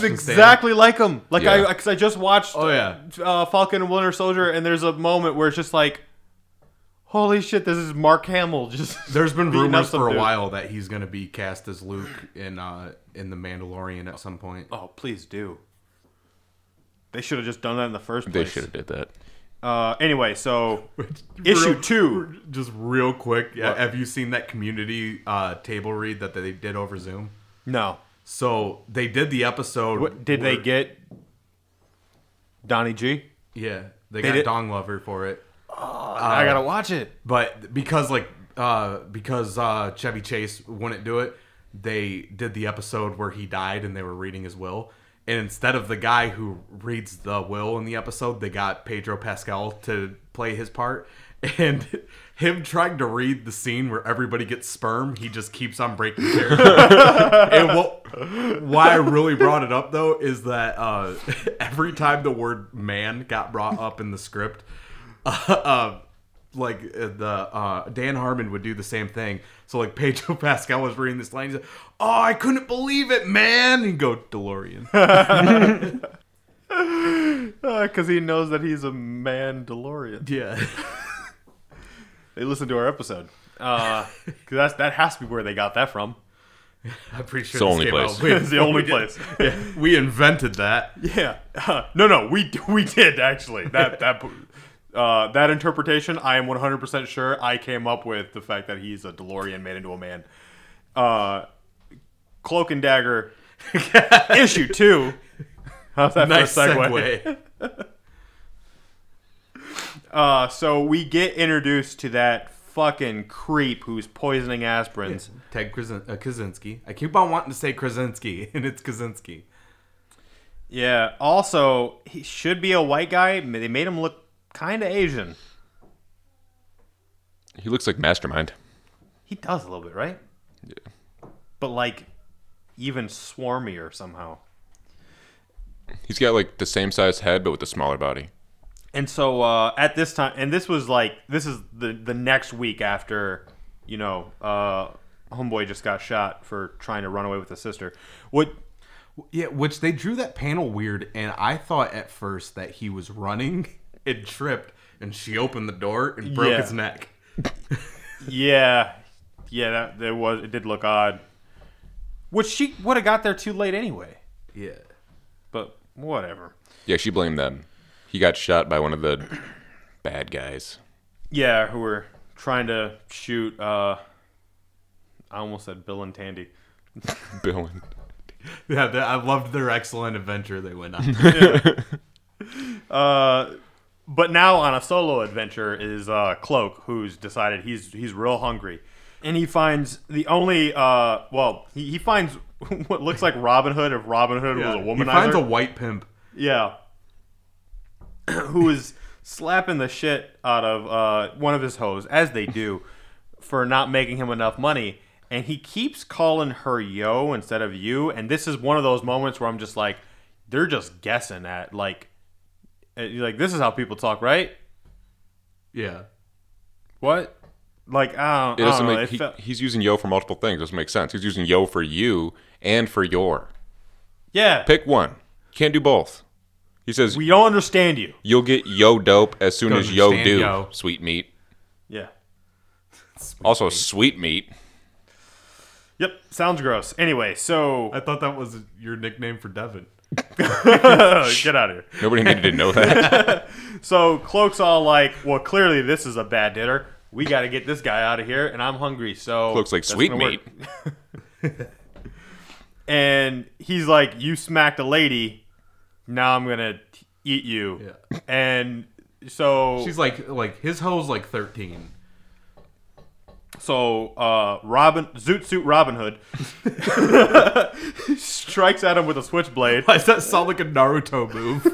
Sebastian Stan. exactly like him. Like Yeah. I, because I just watched. Oh, yeah. uh, Falcon and Winter Soldier, and there's a moment where it's just like, holy shit, this is Mark Hamill. Just There's been rumors for a dude. while that he's going to be cast as Luke in uh, in the Mandalorian at some point. Oh, please do. They should have just done that in the first place. they should have did that. Uh, anyway, so issue Real- two. Just real quick, yeah, What? have you seen that community uh, table read that they did over Zoom? No. So they did the episode. What, did they get Donnie G? Yeah, they, They got did- Dong Lover for it, I gotta watch it. but because like uh, because uh, Chevy Chase wouldn't do it, they did the episode where he died and they were reading his will. And instead of the guy who reads the will in the episode, they got Pedro Pascal to play his part. And him trying to read the scene where everybody gets sperm, he just keeps on breaking character. and what, why I really brought it up though is that uh, every time the word man got brought up in the script, uh, uh, like uh, the uh, Dan Harmon would do the same thing. So like Pedro Pascal was reading this line, he's like, "Oh, I couldn't believe it, man!" He'd go DeLorean. Because he knows that he's a man DeLorean. yeah, they listened to our episode. Uh, 'cause that's that has to be where they got that from. I'm pretty sure it's the only came place. out. It's the only place. Yeah, we invented that. Yeah. Uh, no, no, we we did actually. That that uh, that interpretation, I am 100% sure I came up with the fact that he's a DeLorean made into a man. Uh, Cloak and Dagger issue 2. How's that Nice for a segue? segue. Uh, so we get introduced to that fucking creep who's poisoning aspirins. Ted Krazin- uh, Kaczynski. I keep on wanting to say Krasinski, and it's Kaczynski. Yeah. Also, he should be a white guy. They made him look kind of Asian. He looks like Mastermind. He does a little bit, right? Yeah. But like, even swarmier somehow. He's got like the same size head, but with a smaller body. And so uh, at this time, and this was like this is the the next week after, you know, uh, homeboy just got shot for trying to run away with his sister. What? Yeah, which they drew that panel weird, and I thought at first that he was running and tripped, and she opened the door and broke Yeah. his neck. Yeah, yeah, that there was. It did look odd. Which she would have got there too late anyway. Yeah. But whatever. Yeah, she blamed them. He got shot by one of the bad guys. Yeah, who were trying to shoot. uh I almost said Bill and Tandy. Bill and Yeah, they- I loved their excellent adventure they went on. Uh, but now on a solo adventure is uh, Cloak, who's decided he's he's real hungry, and he finds the only uh, well, he, he finds what looks like Robin Hood if Robin Hood Yeah. was a woman. He finds a white pimp. yeah, who is slapping the shit out of uh, one of his hoes, as they do, for not making him enough money. And he keeps calling her yo instead of you. And this is one of those moments where I'm just like, they're just guessing at like, uh, like this is how people talk, right? Yeah. What? Like I don't, it I don't doesn't know. make. It He, felt- he's using yo for multiple things. Doesn't make sense. He's using yo for you and for your. yeah, Pick one. Can't do both. He says we don't understand you. you'll get yo dope as soon Don't as yo understand do. yo. Sweet meat. Yeah. Also sweet meat. Yep. Sounds gross. Anyway, so I thought that was your nickname for Devin. get out of here. Nobody needed to know that. So Cloak's all like, "Well, clearly this is a bad dinner. We got to get this guy out of here, and I'm hungry." So Looks like sweet meat. and he's like, "You smacked a lady. Now I'm gonna eat you." Yeah. And so She's like, like his hoe's like 13. So uh, Robin Zoot Suit Robin Hood strikes at him with a switchblade. Why does that sound like a Naruto move?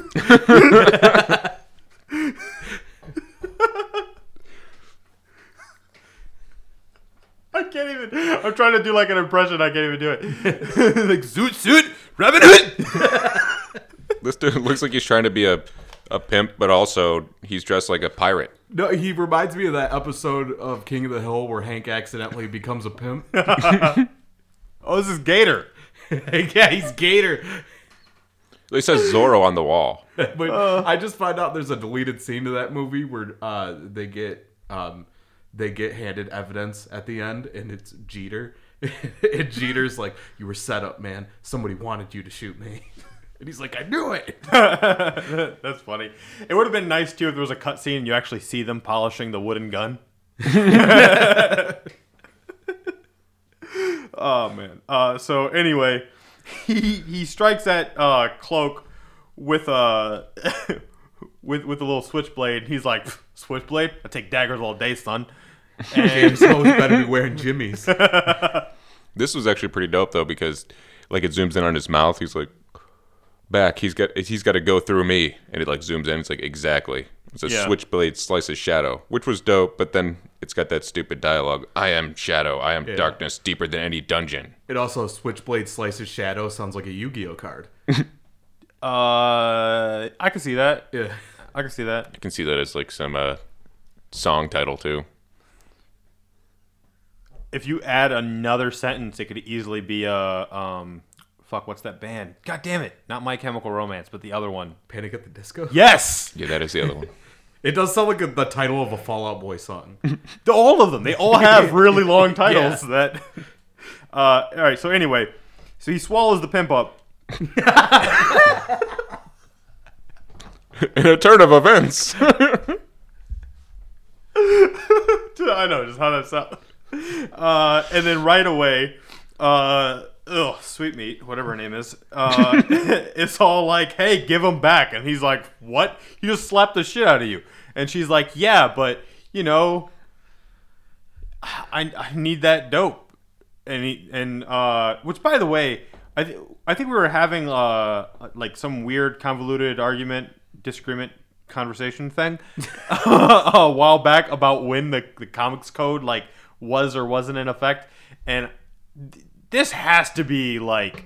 I can't even. I'm trying to do like an impression. I can't even do it. like Zoot Suit Robin Hood. this dude looks like he's trying to be a, a pimp, but also he's dressed like a pirate. no, he reminds me of that episode of King of the Hill where Hank accidentally becomes a pimp. Oh, this is Gator. yeah, he's Gator. It says Zorro on the wall. But I just found out there's a deleted scene of that movie where uh, they get um, they get handed evidence at the end, and it's Jeter. and Jeter's like, "You were set up, man. Somebody wanted you to shoot me." And he's like, "I knew it." That's funny. It would have been nice too if there was a cut scene and you actually see them polishing the wooden gun. oh man. Uh, so anyway, he he strikes that uh, Cloak with a with with a little switchblade. He's like, switchblade? I take daggers all day, son. And James Hoe's better be wearing jimmies. This was actually pretty dope though because like it zooms in on his mouth. He's like back. He's got he's got to go through me, and it like zooms in. It's like exactly. It's a Yeah. switchblade slices shadow, which was dope. But then it's got that stupid dialogue. I am shadow. I am darkness deeper than any dungeon. It also Switchblade Slices Shadow sounds like a Yu-Gi-Oh card. uh, I can see that. Yeah. I can see that. I can see that as like some uh, song title too. if you add another sentence, it could easily be a um, fuck. What's that band? God damn it! Not My Chemical Romance, but the other one. Panic at the Disco. Yes. Yeah, that is the other one. It does sound like a, the title of a Fall Out Boy song. All of them. They all have really long titles. That. Uh, all right. So anyway, so he swallows the pimp up. In a turn of events. I know just how that sounds. Uh, and then right away, uh, ugh, sweet meat, whatever her name is, uh, it's all like, "Hey, give him back," and he's like, "What? You just slapped the shit out of you?" And she's like, "Yeah, but you know, I I need that dope." And he and uh, which by the way, I th- I think we were having uh like some weird convoluted argument disagreement conversation thing a while back about when the, the comics code like was or wasn't in effect and this has to be like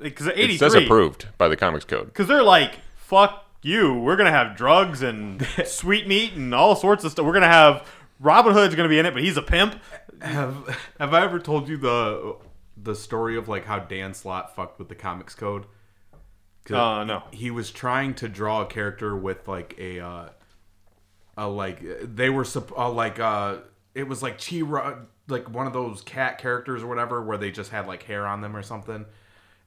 because It says approved by the Comics Code. because they're like fuck you we're gonna have drugs and sweet meat and all sorts of stuff we're gonna have robin hood's gonna be in it but he's a pimp have Have I ever told you the the story of like how Dan Slott fucked with the comics code? 'Cause Uh, no. He was trying to draw a character with like a uh, a like they were sup- uh, like uh it was like chi like one of those cat characters or whatever where they just had like hair on them or something.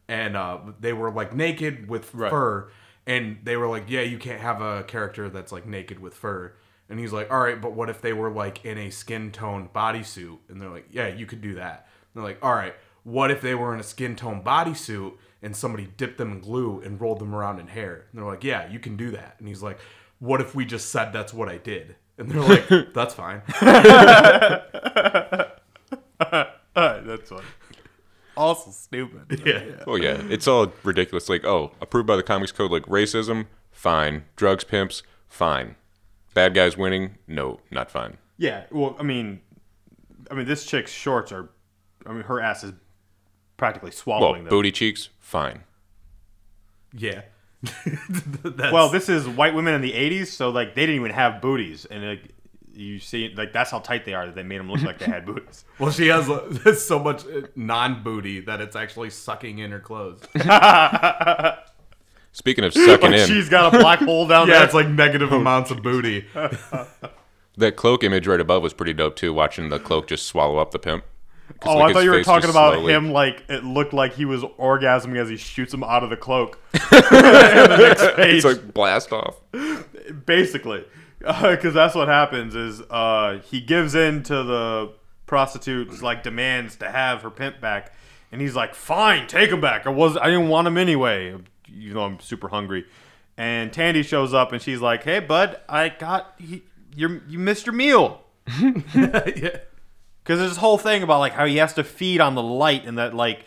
And uh they were like naked with fur. And they were like yeah you can't have a character that's like naked with fur. And he's like all right but what if they were like in a skin tone bodysuit? And they're like yeah you could do that. And they're like all right what if they were in a skin tone bodysuit and somebody dipped them in glue and rolled them around in hair? And they're like yeah you can do that. And he's like what if we just said that's what i did and they're like that's fine Uh, that's funny also stupid yeah Oh yeah, it's all ridiculous. Like, oh, approved by the Comics Code, like racism, fine. Drugs, pimps, fine. Bad guys winning, no, not fine. Yeah, well, I mean, I mean, this chick's shorts are, I mean, her ass is practically Well, swallowing them. booty cheeks, fine. yeah That's- Well, this is white women in the '80s, so like they didn't even have booties, and like, you see, like that's how tight they are that they made them look like they had booties. Well, she has uh, so much non booty that it's actually sucking in her clothes. Speaking of sucking Like in, she's got a black hole down yeah, there. it's like negative amounts of booty. that cloak image right above was pretty dope too. Watching the cloak just swallow up the pimp. Oh, like, I thought you were talking about slowly- him like it looked like he was orgasming as he shoots him out of the cloak. In the next page. It's like blast off. basically because that's what happens is uh, he gives in to the prostitute's like demands to have her pimp back and he's like fine take him back i was i didn't want him anyway you know i'm super hungry and tandy shows up and she's like hey bud i got he, you you missed your meal yeah. Because there's this whole thing about like how he has to feed on the light and that like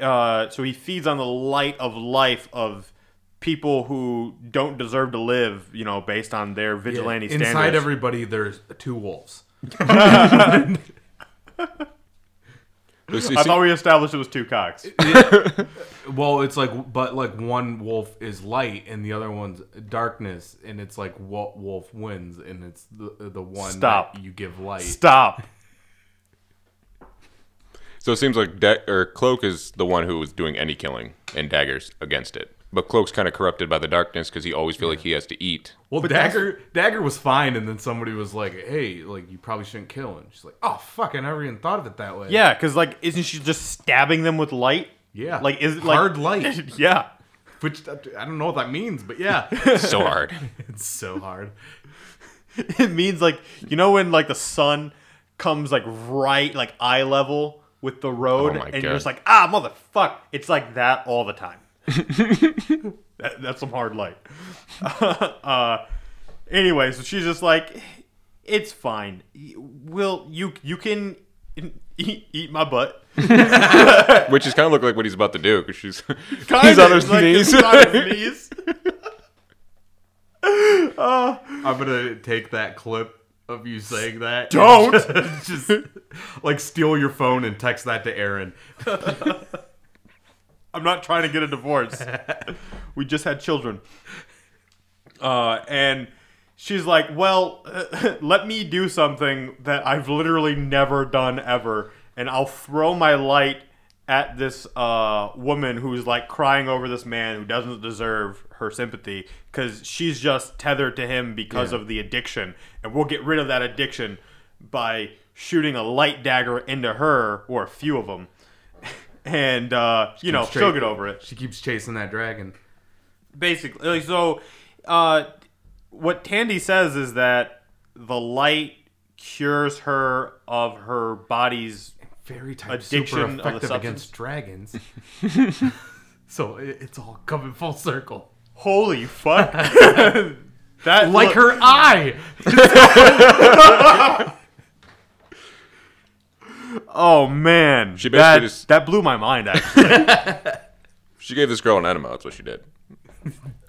uh, so he feeds on the light of life of people who don't deserve to live you know based on their vigilante Inside standards inside everybody, there's two wolves. You see- i thought we established it was two cocks Well, it's like, but like one wolf is light and the other one's darkness, and it's like what wolf wins, and it's the the one Stop. that you give light. stop So it seems like da- or Cloak is the one who was doing any killing, and Dagger's against it. But Cloak's kind of corrupted by the darkness because he always feel like he has to eat. Well, that's- Dagger Dagger was fine, and then somebody was like, "Hey, like you probably shouldn't kill him." She's like, "Oh fuck, I never even thought of it that way." yeah because like isn't she just stabbing them with light yeah. like is it like hard light? yeah Which I don't know what that means, but yeah, So hard. it's so hard. it means like you know when like the sun comes like right like eye level with the road Oh my and you're just like ah motherfuck. It's like that all the time. That, that's some hard light. Uh anyway so she's just like it's fine. Will you you can eat, eat my butt. Which is kind of look like what he's about to do because she's Kinda, he's on his like, knees. it's on his knees. I'm gonna take that clip of you saying that. Don't. just like steal your phone and text that to Aaron. I'm not trying to get a divorce. we just had children. Uh, and she's like, well, let me do something that I've literally never done ever, and I'll throw my light at this uh, woman who's like crying over this man who doesn't deserve her sympathy because she's just tethered to him because Yeah. of the addiction, and we'll get rid of that addiction by shooting a light dagger into her or a few of them, and uh, you know she'll get over it. She keeps chasing that dragon. Basically, like, so uh, what Tandy says is that the light cures her of her body's Fairy type Addiction super the effective substance. against dragons. so it, it's all coming full circle. Holy fuck! that Like look- her eye. Oh man, She that, just- that blew my mind. Actually, She gave this girl an enema. That's what she did.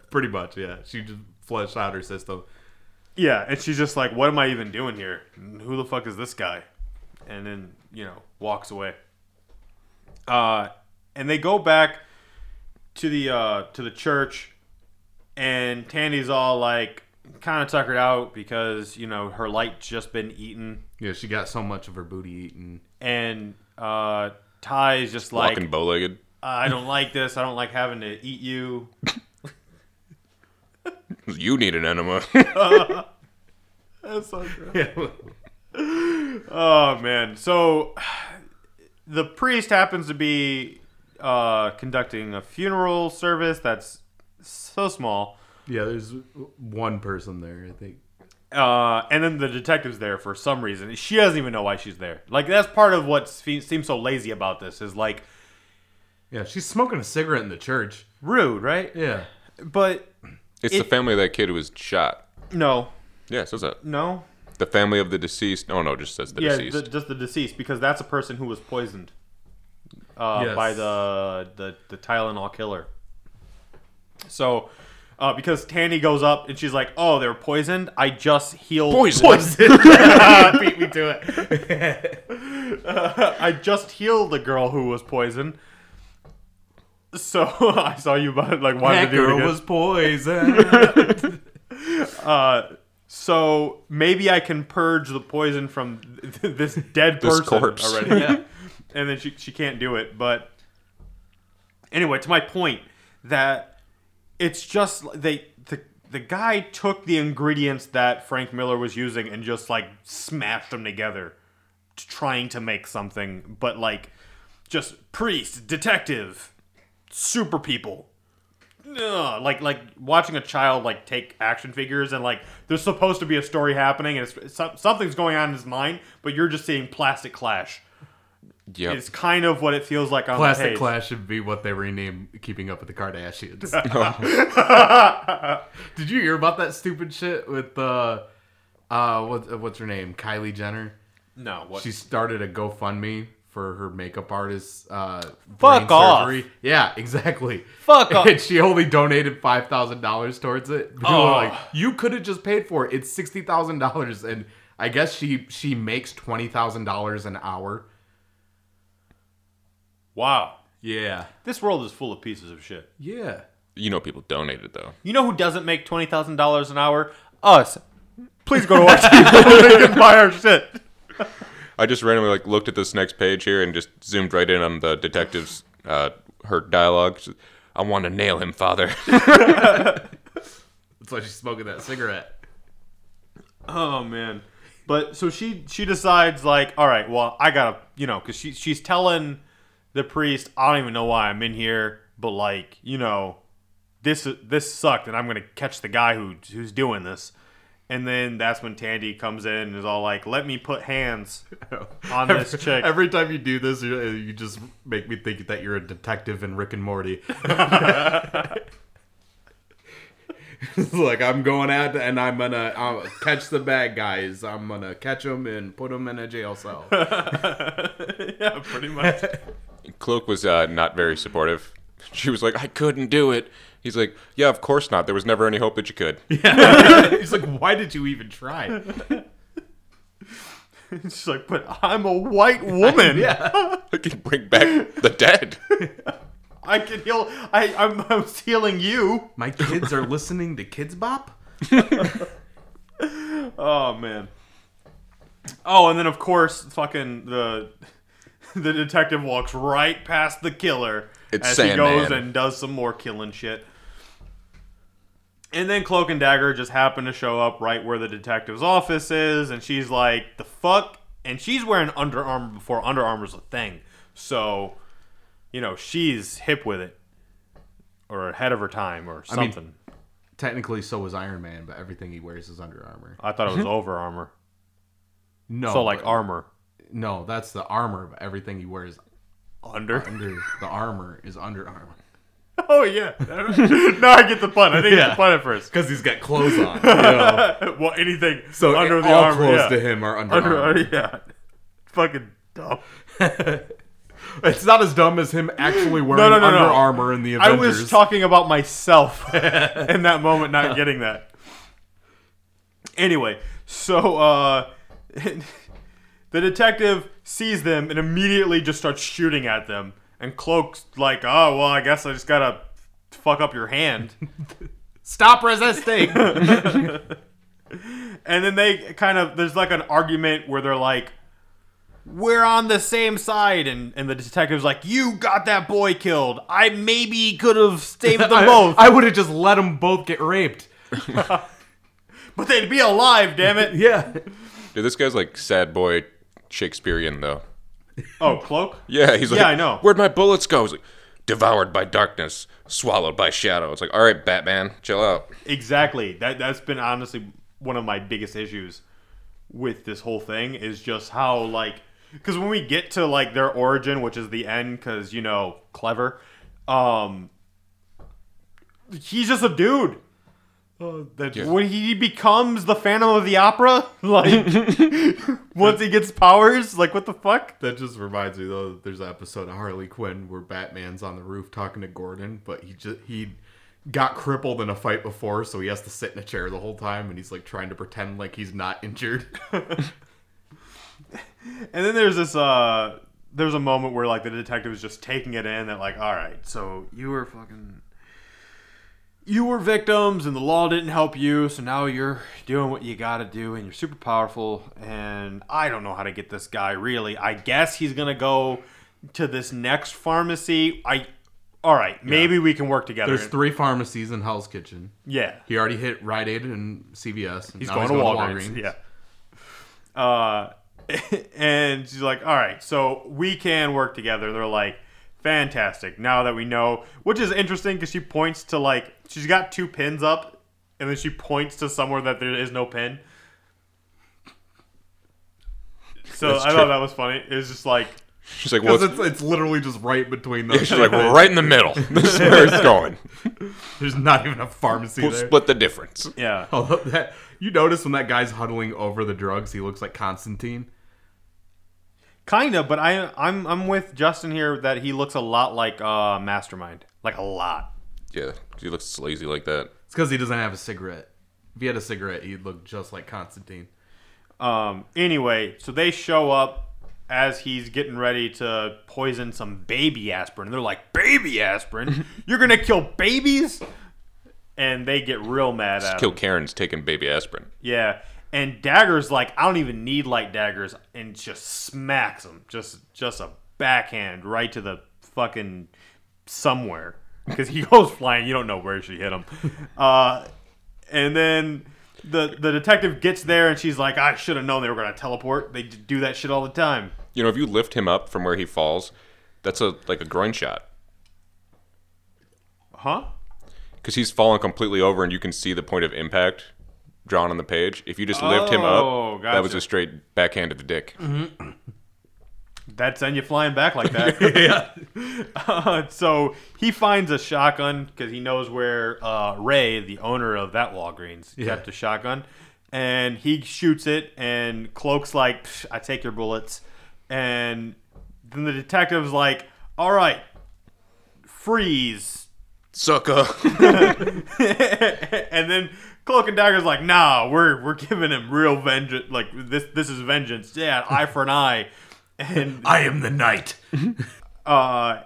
Pretty much, yeah. She just fleshed out her system. yeah, and she's just like, "What am I even doing here? Who the fuck is this guy?" And then you know walks away. Uh, and they go back to the uh to the church, and Tandy's all like kind of tuckered out because you know her light's just been eaten, Yeah, she got so much of her booty eaten. and uh Ty's just like, Walking bow legged. I don't like this. I don't like having to eat you. You need an enema. That's so gross. Yeah. Oh man. So the priest happens to be uh, conducting a funeral service that's so small. yeah, there's one person there, I think. Uh, and then the detective's there for some reason. She doesn't even know why she's there. Like that's part of what seems so lazy about this is like Yeah, she's smoking a cigarette in the church. rude, right? Yeah. But It's the family of that kid who was shot. no, Yeah, it says that. no. The family of the deceased. Oh, no, it just says the yeah, deceased. the, just the deceased because that's a person who was poisoned uh, Yes. by the, the the Tylenol killer. So, uh, because Tandy goes up and she's like, "Oh, they're poisoned. I just healed. Poison. Beat me to it. I just healed the girl who was poisoned." So I saw you about like why that to do it girl again. was poisoned. Uh, so maybe I can purge the poison from th- this dead This person corpse. already. Yeah. and then she she can't do it. But anyway, to my point that it's just they the the guy took the ingredients that Frank Miller was using and just like smashed them together, t- trying to make something. But like just priest, detective, super people. Ugh, like like watching a child like take action figures and like there's supposed to be a story happening and it's, it's some- something's going on in his mind, but you're just seeing plastic clash. Yeah, It's kind of what it feels like on the Plastic page. Clash should be what they rename Keeping Up with the Kardashians. Did you hear about that stupid shit with uh, uh, what, what's her name? Kylie Jenner. No, what? She started a GoFundMe for her makeup artist. Uh, Fuck brain off. Surgery. Yeah, exactly. Fuck off. And she only donated five thousand dollars towards it. People Oh. were like, you could have just paid for it. It's sixty thousand dollars, and I guess she she makes twenty thousand dollars an hour. wow. Yeah. This world is full of pieces of shit. Yeah. You know people donated, though. You know who doesn't make twenty thousand dollars an hour? Us. Please go to our team and buy our shit. I just randomly like looked at this next page here and just zoomed right in on the detective's uh, her dialogue. She- I want to nail him, father. That's why she's smoking that cigarette. Oh man. But so she she decides like, all right, well, I gotta, you know, because she she's telling the priest, I don't even know why I'm in here, but like, you know, this this sucked, and I'm gonna catch the guy who who's doing this. And then that's when Tandy comes in and is all like, "Let me put hands on this chick." Every time you do this, you, you just make me think that you're a detective in Rick and Morty. It's like I'm going out and I'm gonna i catch the bad guys. I'm gonna catch them and put them in a jail cell. yeah, pretty much. Cloak was uh, not very supportive. She was like, I couldn't do it. He's like, Yeah, of course not. There was never any hope that you could. He's like, why did you even try? She's like, "But I'm a white woman. Yeah. I can bring back the dead. I can heal. I I'm, I'm healing you." My kids are listening to Kidz Bop. Oh man. Oh, and then of course, fucking the the detective walks right past the killer It's as he Sandman. goes and does some more killing shit. And then Cloak and Dagger just happen to show up right where the detective's office is, and she's like, "The fuck!" And she's wearing Under Armour before Under Armour's a thing, so you know she's hip with it, or ahead of her time, or I mean- something. Technically, so was Iron Man, but everything he wears is Under Armour. I thought it was mm-hmm. over armor, No, so like but- armor No, that's the armor, but everything he wears under. under the armor is Under Armour. Oh yeah, now I get the pun. I didn't get Yeah. the pun at first. Because he's got clothes on. You know? well, anything So under the all armor, clothes yeah. to him are Under, Under, Armour. yeah, fucking dumb. It's not as dumb as him actually wearing No, no, no, Under no. Armour in the I was talking about myself in that moment, not getting that. Anyway, so uh, the detective sees them and immediately just starts shooting at them. And Cloak's like, "Oh well, I guess I just gotta fuck up your hand." Stop resisting. And then they kind of there's like an argument where they're like, "We're on the same side," and and the detective's like, "You got that boy killed. I maybe could have saved them both, I, would have just let them both get raped. but they'd be alive. Damn it!" Yeah. Dude, this guy's like sad boy Shakespearean though. Oh, cloak. Yeah, he's like, Yeah, I know. Where'd my bullets go? He's like, devoured by darkness, swallowed by shadow. It's like, all right, Batman, chill out. Exactly. That that's been honestly one of my biggest issues with this whole thing is just how like because when we get to like their origin, which is the end, because you know clever, um, he's just a dude. Uh, that Yeah. when he becomes the Phantom of the Opera, like once he gets powers, like what the fuck? That just reminds me though. There's an episode of Harley Quinn where Batman's on the roof talking to Gordon, but he just he got crippled in a fight before, so he has to sit in a chair the whole time, and he's like trying to pretend like he's not injured. And then there's this uh there's a moment where like the detective is just taking it in that like, all right, so you were fucking you were victims and the law didn't help you, so now you're doing what you gotta do and you're super powerful and I don't know how to get this guy really. I guess he's gonna go to this next pharmacy. I all right, maybe we can work together. There's three pharmacies in Hell's Kitchen. yeah. He already hit Rite Aid and CVS. And He's now going to Walgreens. Yeah. Uh, and she's like, "All right, so we can work together." They're like, "Fantastic!" Now that we know, which is interesting because she points to like she's got two pins up, and then she points to somewhere that there is no pin. So That's I true. thought that was funny. It was just like, She's like, well, it's, it's, it's literally just right between those. she's like, things. right in the middle. This is where it's going. There's not even a pharmacy We'll there. split the difference. yeah, Although that you notice when that guy's huddling over the drugs, he looks like Constantine. Kind of. But I, I'm, I'm with Justin here that he looks a lot like uh, Mastermind, like a lot. Yeah, he looks lazy like that. It's because he doesn't have a cigarette. If he had a cigarette, he'd look just like Constantine. Um, anyway, so they show up as he's getting ready to poison some baby aspirin. They're like, "Baby aspirin? You're gonna kill babies?" And they get real mad at Just Kill him. Karen's taking baby aspirin. Yeah, and Dagger's like, "I don't even need light daggers," and just smacks him, just just a backhand right to the fucking somewhere because he goes flying. You don't know where she hit him. Uh, and then the the detective gets there and she's like, I should have known they were gonna teleport. They do that shit all the time. You know, if you lift him up from where he falls, that's a like a groin shot Huh? because he's fallen completely over, and you can see the point of impact drawn on the page. If you just lift him Oh, up, that was a straight backhand to the dick. That send you flying back like that. yeah. Uh, so he finds a shotgun because he knows where uh, Ray, the owner of that Walgreens, kept a shotgun, and he shoots it. And Cloak's like, "Psh, "I take your bullets," and then the detective's like, "All right, freeze." Sucker. and then Cloak and Dagger's like, nah, we're we're giving him real vengeance. Like this this is vengeance. Yeah, eye for an eye. And I am the knight. uh,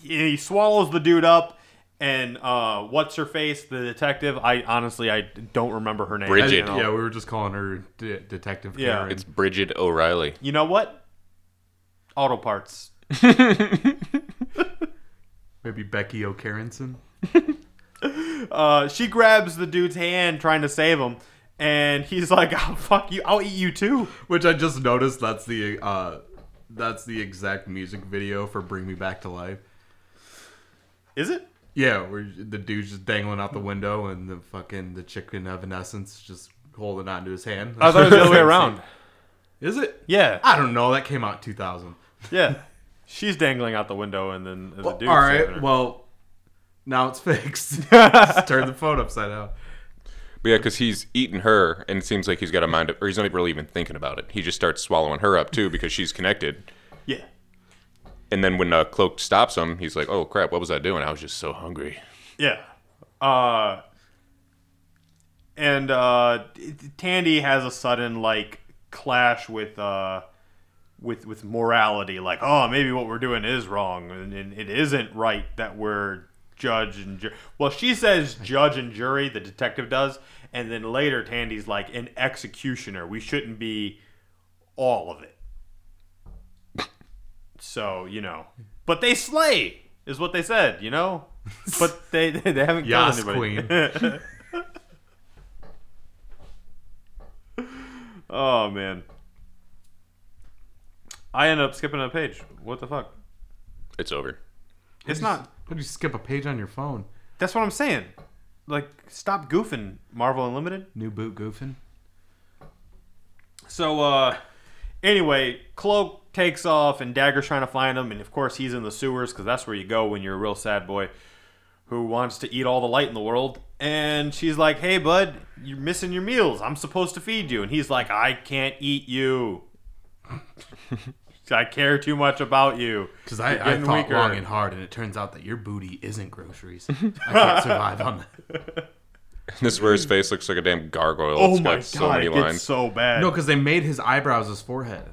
he swallows the dude up. And uh, what's her face? The detective. I honestly I don't remember her name. Brigid. You know, Yeah, we were just calling her De- Detective Yeah. Karen. it's Brigid O'Reilly. You know what? Auto parts. Maybe Becky O'Carrington. Uh, she grabs the dude's hand trying to save him, and he's like, oh, "Fuck you! I'll eat you too." Which I just noticed that's the uh that's the exact music video for Bring Me Back to Life. Is it? Yeah, where the dude's just dangling out the window and the fucking the chicken Evanescence just holding onto his hand. I thought it was the other way around. Is it? Yeah, I don't know. That came out in 2000. yeah. She's dangling out the window, and then the Well, dude's all right. Well, now it's fixed. Just turn the phone upside down. But yeah, because he's eating her, and it seems like he's got a mind, of, or he's not really even thinking about it. He just starts swallowing her up too because she's connected. yeah. And then when uh, Cloak stops him, he's like, "Oh crap, what was I doing? I was just so hungry." Yeah. Uh and uh Tandy has a sudden like clash with uh with with morality like oh maybe what we're doing is wrong and, and it isn't right that we're judge and jury. Well, she says judge and jury, the detective does, and then later Tandy's like an executioner. We shouldn't be all of it. So, you know, but they slay is what they said, you know? But they they haven't killed Yas, anybody. oh man. I ended up skipping a page. What the fuck? It's over. It's not. Do you skip a page on your phone? That's what I'm saying. Like, stop goofing, Marvel Unlimited. New boot goofing. So, uh, anyway, Cloak takes off, and Dagger's trying to find him, and of course he's in the sewers because that's where you go when you're a real sad boy who wants to eat all the light in the world. And she's like, "Hey, bud, you're missing your meals. I'm supposed to feed you." And he's like, "I can't eat you. I care too much about you." Because I, You're I thought weaker. long and hard, and it turns out that your booty isn't groceries. I can't survive on that. This is where his face looks like a damn gargoyle. Oh It's my got so god, many it gets lines. so bad. No, because they made his eyebrows his forehead.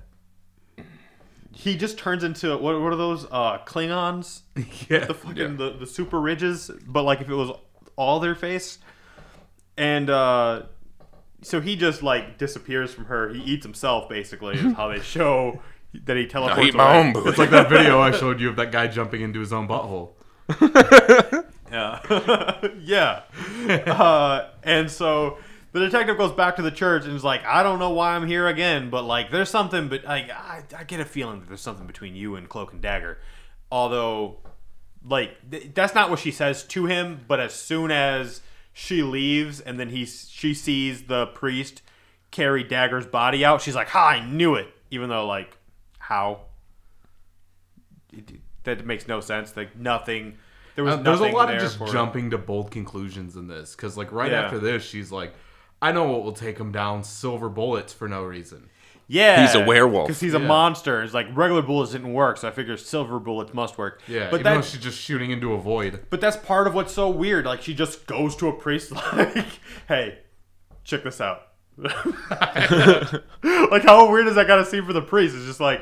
he just turns into what? What are those? Uh, Klingons? Yeah. the fucking Yeah. the, the super ridges, but like if it was all their face. And uh so he just like disappears from her. He eats himself basically is how they show that he I teleports eat my own booty. It's like that video I showed you of that guy jumping into his own butthole. Yeah. yeah. Uh, and so the detective goes back to the church and is like, I don't know why I'm here again, but like, there's something, but like, I, I get a feeling that there's something between you and Cloak and Dagger. Although, like, th- that's not what she says to him, but as soon as she leaves and then he she sees the priest carry Dagger's body out, she's like, Ha, I knew it. Even though, like, how? It- that makes no sense. Like, nothing. There was Uh, there's a nothing lot of just for- jumping to bold conclusions in this because like right Yeah. after this she's like i know what will take him down silver bullets for no reason Yeah, He's a werewolf. because he's a monster. It's like regular bullets didn't work, so I figure silver bullets must work. yeah but even though that, she's just shooting into a void but that's part of what's so weird. Like she just goes to a priest, like, "Hey, check this out." like how weird is that got to seem for the priest? It's just like,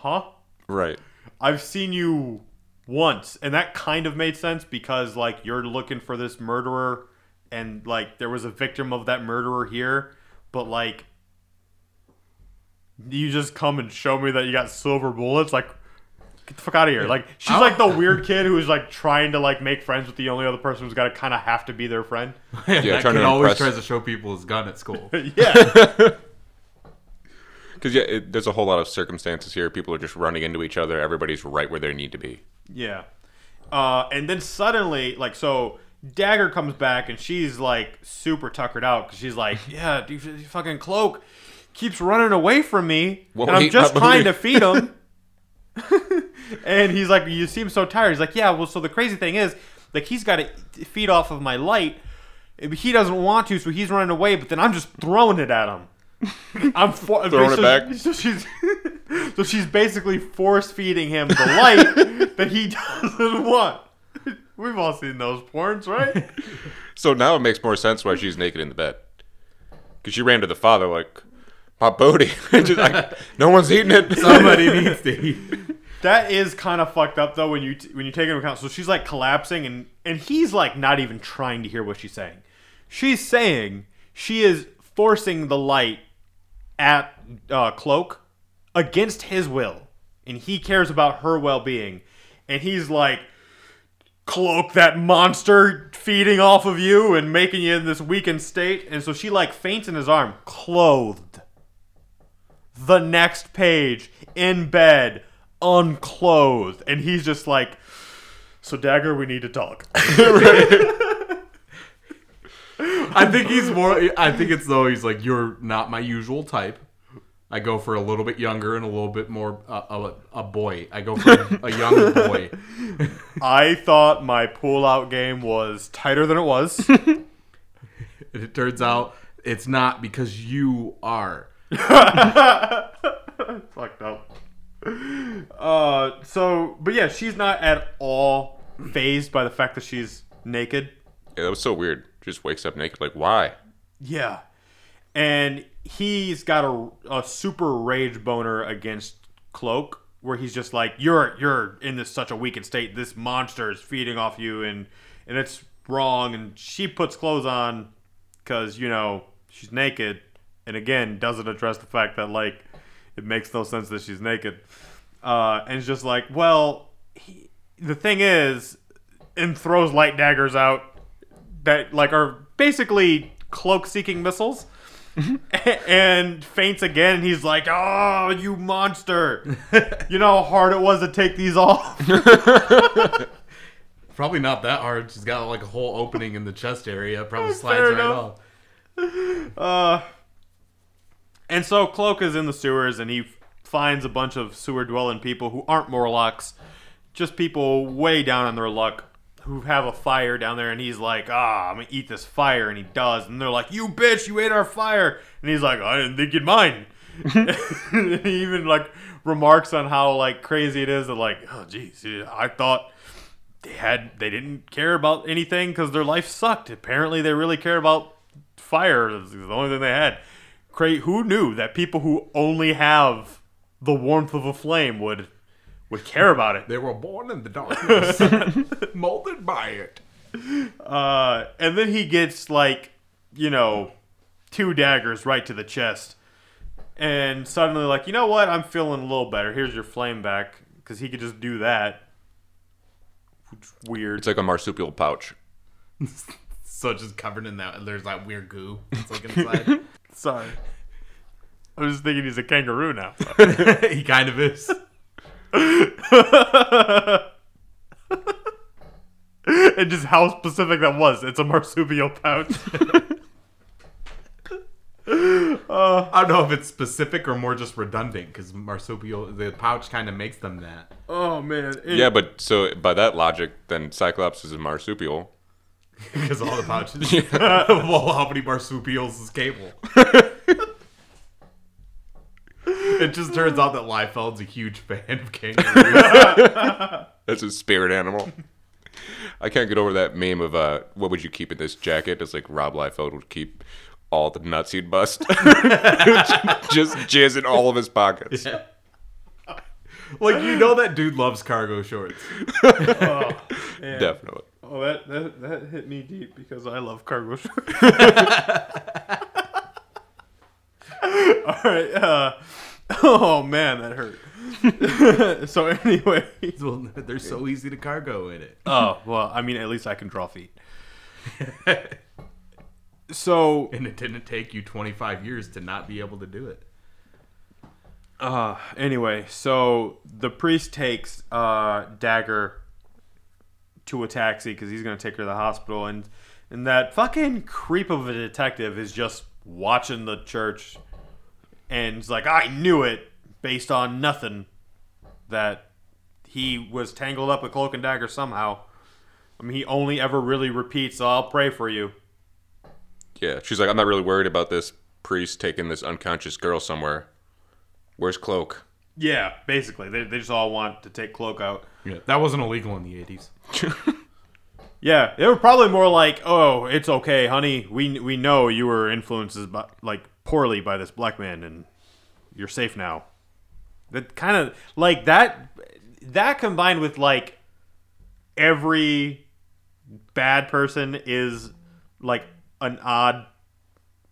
huh? right. I've seen you once, and that kind of made sense because like you're looking for this murderer, and like there was a victim of that murderer here, but like you just come and show me that you got silver bullets, like. Get the fuck out of here! Like she's like the weird kid who's like trying to like make friends with the only other person who's got to kind of have to be their friend. yeah, Yeah, that trying kid to always impress- tries to show people his gun at school yeah, Because yeah, it, there's a whole lot of circumstances here. People are just running into each other. Everybody's right where they need to be. Yeah. Uh, and then suddenly, like, so Dagger comes back and she's like super tuckered out because she's like, yeah, dude, you fucking cloak keeps running away from me, Won't and I'm just trying to feed him. and he's like, you seem so tired. He's like, yeah, well, so the crazy thing is, like, he's got to feed off of my light. He doesn't want to, so he's running away. But then I'm just throwing it at him. I'm for- Throwing it so- back? So she's so she's basically force feeding him the light that he doesn't want. We've all seen those porns, right? So now it makes more sense why she's naked in the bed. Because she ran to the father like, my booty. Just like, no one's eating it. somebody needs to eat That is kind of fucked up though when you when you take into account. So she's like collapsing and and he's like not even trying to hear what she's saying. She's saying she is forcing the light at uh, Cloak against his will. and he cares about her well-being. And he's like cloak that monster feeding off of you and making you in this weakened state. And so she like faints in his arm clothed. The next page in bed unclothed. And he's just like so dagger we need to talk I think he's more. I think it's though he's like you're not my usual type. I go for a little bit younger and a little bit more uh, a, a boy. I go for a, a young boy. i thought my pull-out game was tighter than it was And it turns out it's not because you are. fucked up. Uh, so, but yeah, she's not at all phased by the fact that she's naked. Yeah, that was so weird. Just wakes up naked. Like, why? Yeah, and he's got a, a super rage boner against Cloak, where he's just like, "You're you're in this such a weakened state. This monster is feeding off you, and and it's wrong." And she puts clothes on because you know she's naked, and again doesn't address the fact that like it makes no sense that she's naked, uh, and it's just like, well, he, the thing is, and throws light daggers out that like are basically cloak seeking missiles. and faints again and he's like oh you monster you know how hard it was to take these off Probably not that hard. She's got like a whole opening in the chest area. Probably slides right enough. off. Uh, and so Cloak is in the sewers and he finds a bunch of sewer dwelling people who aren't Morlocks, just people way down on their luck who have a fire down there. And he's like, ah, I'm gonna eat this fire. And he does. And they're like, you bitch, you ate our fire. And he's like, I didn't think you'd mind. He even like remarks on how like crazy it is that like, oh geez, I thought they had they didn't care about anything because their life sucked. Apparently, they really care about fire. It's the only thing they had. Cra who knew that people who only have the warmth of a flame would would care about it? They were born in the darkness, molded by it. Uh, and then he gets like, you know, two daggers right to the chest, and suddenly like, you know what? I'm feeling a little better. Here's your flame back because he could just do that. Which Weird. It's like a marsupial pouch. So just covered in that. There's that weird goo. It's like inside. Sorry. I was just thinking he's a kangaroo now. he kind of is. And just how specific that was. It's a marsupial pouch. I don't know if it's specific or more just redundant because marsupial, the pouch kind of makes them that. oh man. It- Yeah, but so by that logic, then Cyclops is a marsupial. Because all the pouches. well, how many marsupials is Cable? it just turns out that Liefeld's a huge fan of kangaroos. That's his spirit animal. I can't get over that meme of uh, what would you keep in this jacket? It's like Rob Liefeld would keep all the nuts he'd bust, just jizz in all of his pockets. like you know that dude loves cargo shorts. Definitely. Oh, that, that that hit me deep because I love cargo shorts. All right. Uh, oh man, that hurt. so anyway. Well, they're so easy to cargo in it. Oh well, I mean, at least I can draw feet. So And it didn't take you 25 years to not be able to do it. Uh, anyway, so the priest takes uh, Dagger to a taxi because he's gonna take her to the hospital, and and that fucking creep of a detective is just watching the church, and it's like, I knew it based on nothing that he was tangled up with Cloak and Dagger somehow. I mean, he only ever really repeats, "I'll pray for you." Yeah, she's like, I'm not really worried about this priest taking this unconscious girl somewhere. Where's Cloak? Yeah, basically, they they just all want to take Cloak out. Yeah, that wasn't illegal in the 80s. Yeah, they were probably more like, "Oh, it's okay, honey. We we know you were influenced by, like poorly by this black man, and you're safe now." That kind of like that. That combined with like every bad person is like an odd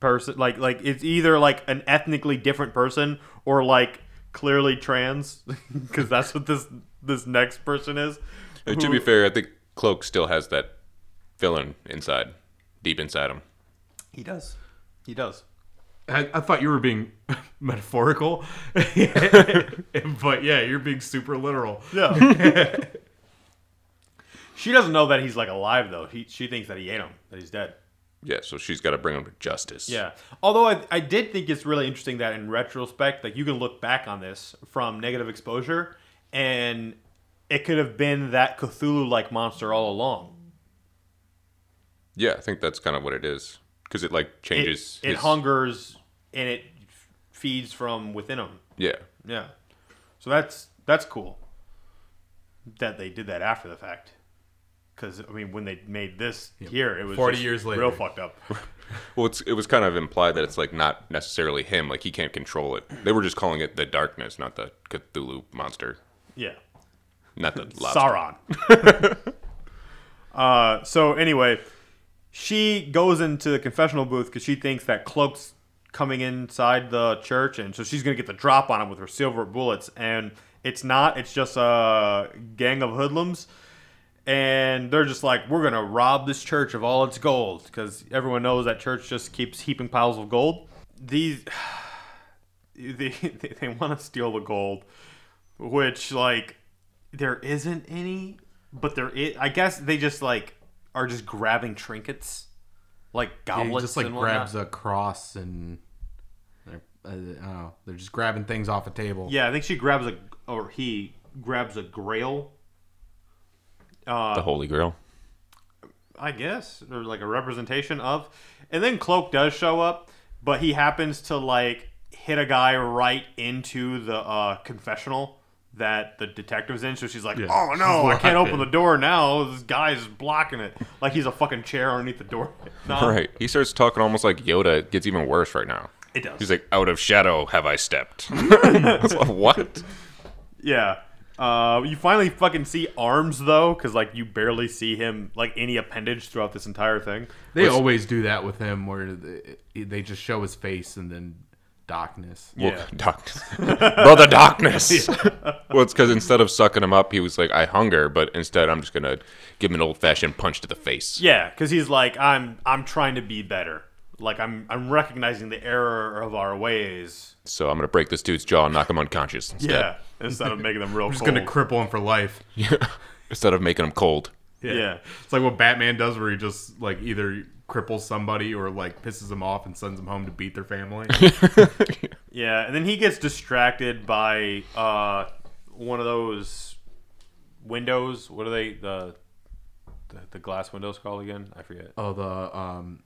person. Like like it's either like an ethnically different person or like clearly trans because that's what this this next person is. Uh, to be fair, I think Cloak still has that villain inside, deep inside him. he does. He does. I, I thought you were being metaphorical, but yeah, you're being super literal. Yeah. she doesn't know that he's like alive though. He, she thinks that he ate him, that he's dead. Yeah, so she's got to bring him to justice. Yeah. Although I, I did think it's really interesting that in retrospect, like you can look back on this from negative exposure, and it could have been that Cthulhu-like monster all along. Yeah, I think that's kind of what it is because it like It, changes. it his- hungers and it f- feeds from within them. Yeah, Yeah. So that's that's cool that they did that after the fact. Because I mean, when they made this here, it was 40 just years later. real fucked up. Well, it's, it was kind of implied that it's like not necessarily him. Like he can't control it. They were just calling it the darkness, not the Cthulhu monster, yeah. not the lobster. Sauron. uh, so anyway, she goes into the confessional booth because she thinks that Cloak's coming inside the church, and so she's gonna get the drop on him with her silver bullets. And it's not; it's just a gang of hoodlums, and they're just like, "We're gonna rob this church of all its gold," because everyone knows that church just keeps heaping piles of gold. These they they, they want to steal the gold, which like there isn't any, but there is. I guess they just like are just grabbing trinkets, like goblets. just like and grabs a cross and I don't know, they're just grabbing things off a table. Yeah, I think she grabs a or he grabs a grail. Uh, The Holy Grail. I guess, or like a representation of. And then Cloak does show up, but he happens to like hit a guy right into the uh, confessional that the detective's in. So she's like, Yeah, "Oh no, I can't open the door now. This guy's blocking it, like he's a fucking chair underneath the door." No, Right. He starts talking almost like Yoda. It gets even worse right now. It does. He's like, "Out of shadow have I stepped." What? Yeah. Uh, you finally fucking see arms though, because like you barely see him like any appendage throughout this entire thing. They always do that with him, where they, they just show his face and then darkness. Well, Yeah. darkness. Brother Darkness. well, it's because instead of sucking him up, he was like, I hunger, but instead I'm just going to give him an old fashioned punch to the face. Yeah, because he's like, I'm I'm trying to be better. Like I'm I'm recognizing the error of our ways. So I'm going to break this dude's jaw and knock him unconscious instead. Yeah, instead of making them real I'm Just cold. gonna cripple him for life. Yeah, instead of making him cold. yeah. It's like what Batman does, where he just like either cripples somebody or like pisses them off and sends them home to beat their family. Yeah, and then he gets distracted by uh, one of those windows. What are they? The the, the glass windows called again? I forget. oh, the um,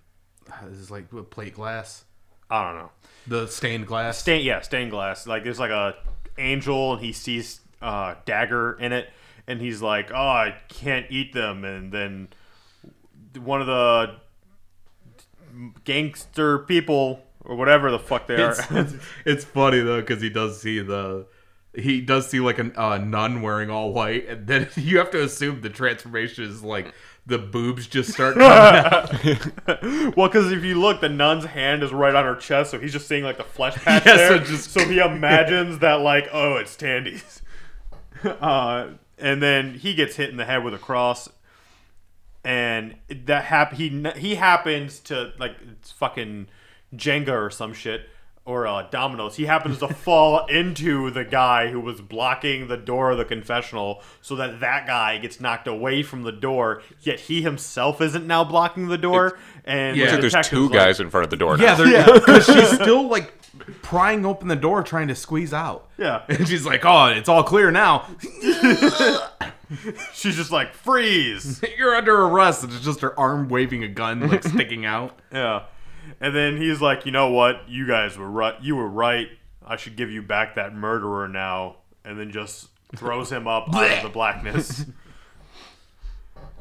this is like plate glass, I don't know. the stained glass. Stain, yeah, stained glass. Like there's like a angel, and he sees uh, dagger in it, and he's like, "Oh, I can't eat them." And then one of the gangster people or whatever the fuck they are. it's funny though because he does see the he does see like a uh, nun wearing all white and then you have to assume the transformation is like the boobs just start coming out well, because if you look, the nun's hand is right on her chest, so he's just seeing like the flesh patch Yeah, there. so just- so he imagines that like, oh, it's Tandy's. Uh, and then he gets hit in the head with a cross, and that hap- he he happens to like it's fucking Jenga or some shit or uh, dominoes. He happens to fall into the guy who was blocking the door of the confessional, so that that guy gets knocked away from the door. Yet he himself isn't now blocking the door. and Yeah. the like there's two like- guys in front of the door now. yeah they're because she's still like prying open the door trying to squeeze out Yeah. and she's like oh it's all clear now She's just like freeze. you're under arrest and it's just her arm waving a gun like sticking out Yeah. And then he's like, you know what? You guys were right. You were right. I should give you back that murderer now. And then just throws him up out of the blackness.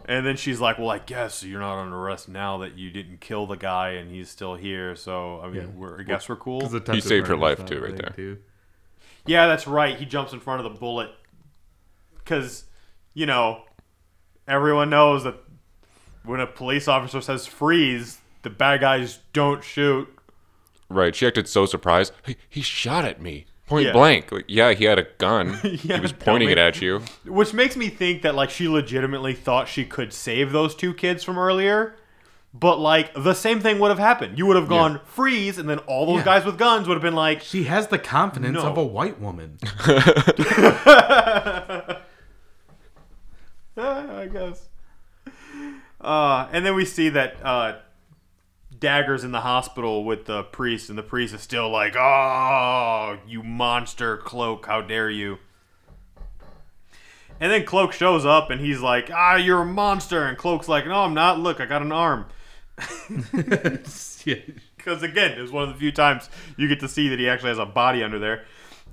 And then she's like, well, I guess you're not under arrest now that you didn't kill the guy and he's still here. So, I mean, Yeah. we're, I guess we're cool. attempted saved her life, too, right there. too. Yeah, that's right. He jumps in front of the bullet because, you know, everyone knows that when a police officer says freeze, the bad guys don't shoot. Right. She acted so surprised. He, he shot at me. Point Yeah. blank. Like, yeah, he had a gun. Yeah, he was pointing dummy. it at you. Which makes me think that like she legitimately thought she could save those two kids from earlier. But like the same thing would have happened. You would have gone freeze, and then all those Yeah. guys with guns would have been like, She has the confidence No. of a white woman. I guess. Uh, and then we see that uh, Dagger's in the hospital with the priest, and the priest is still like, "Oh, you monster, Cloak! How dare you!" And then Cloak shows up, and he's like, "Ah, you're a monster!" And Cloak's like, "No, I'm not. Look, I got an arm." Because again, it's one of the few times you get to see that he actually has a body under there.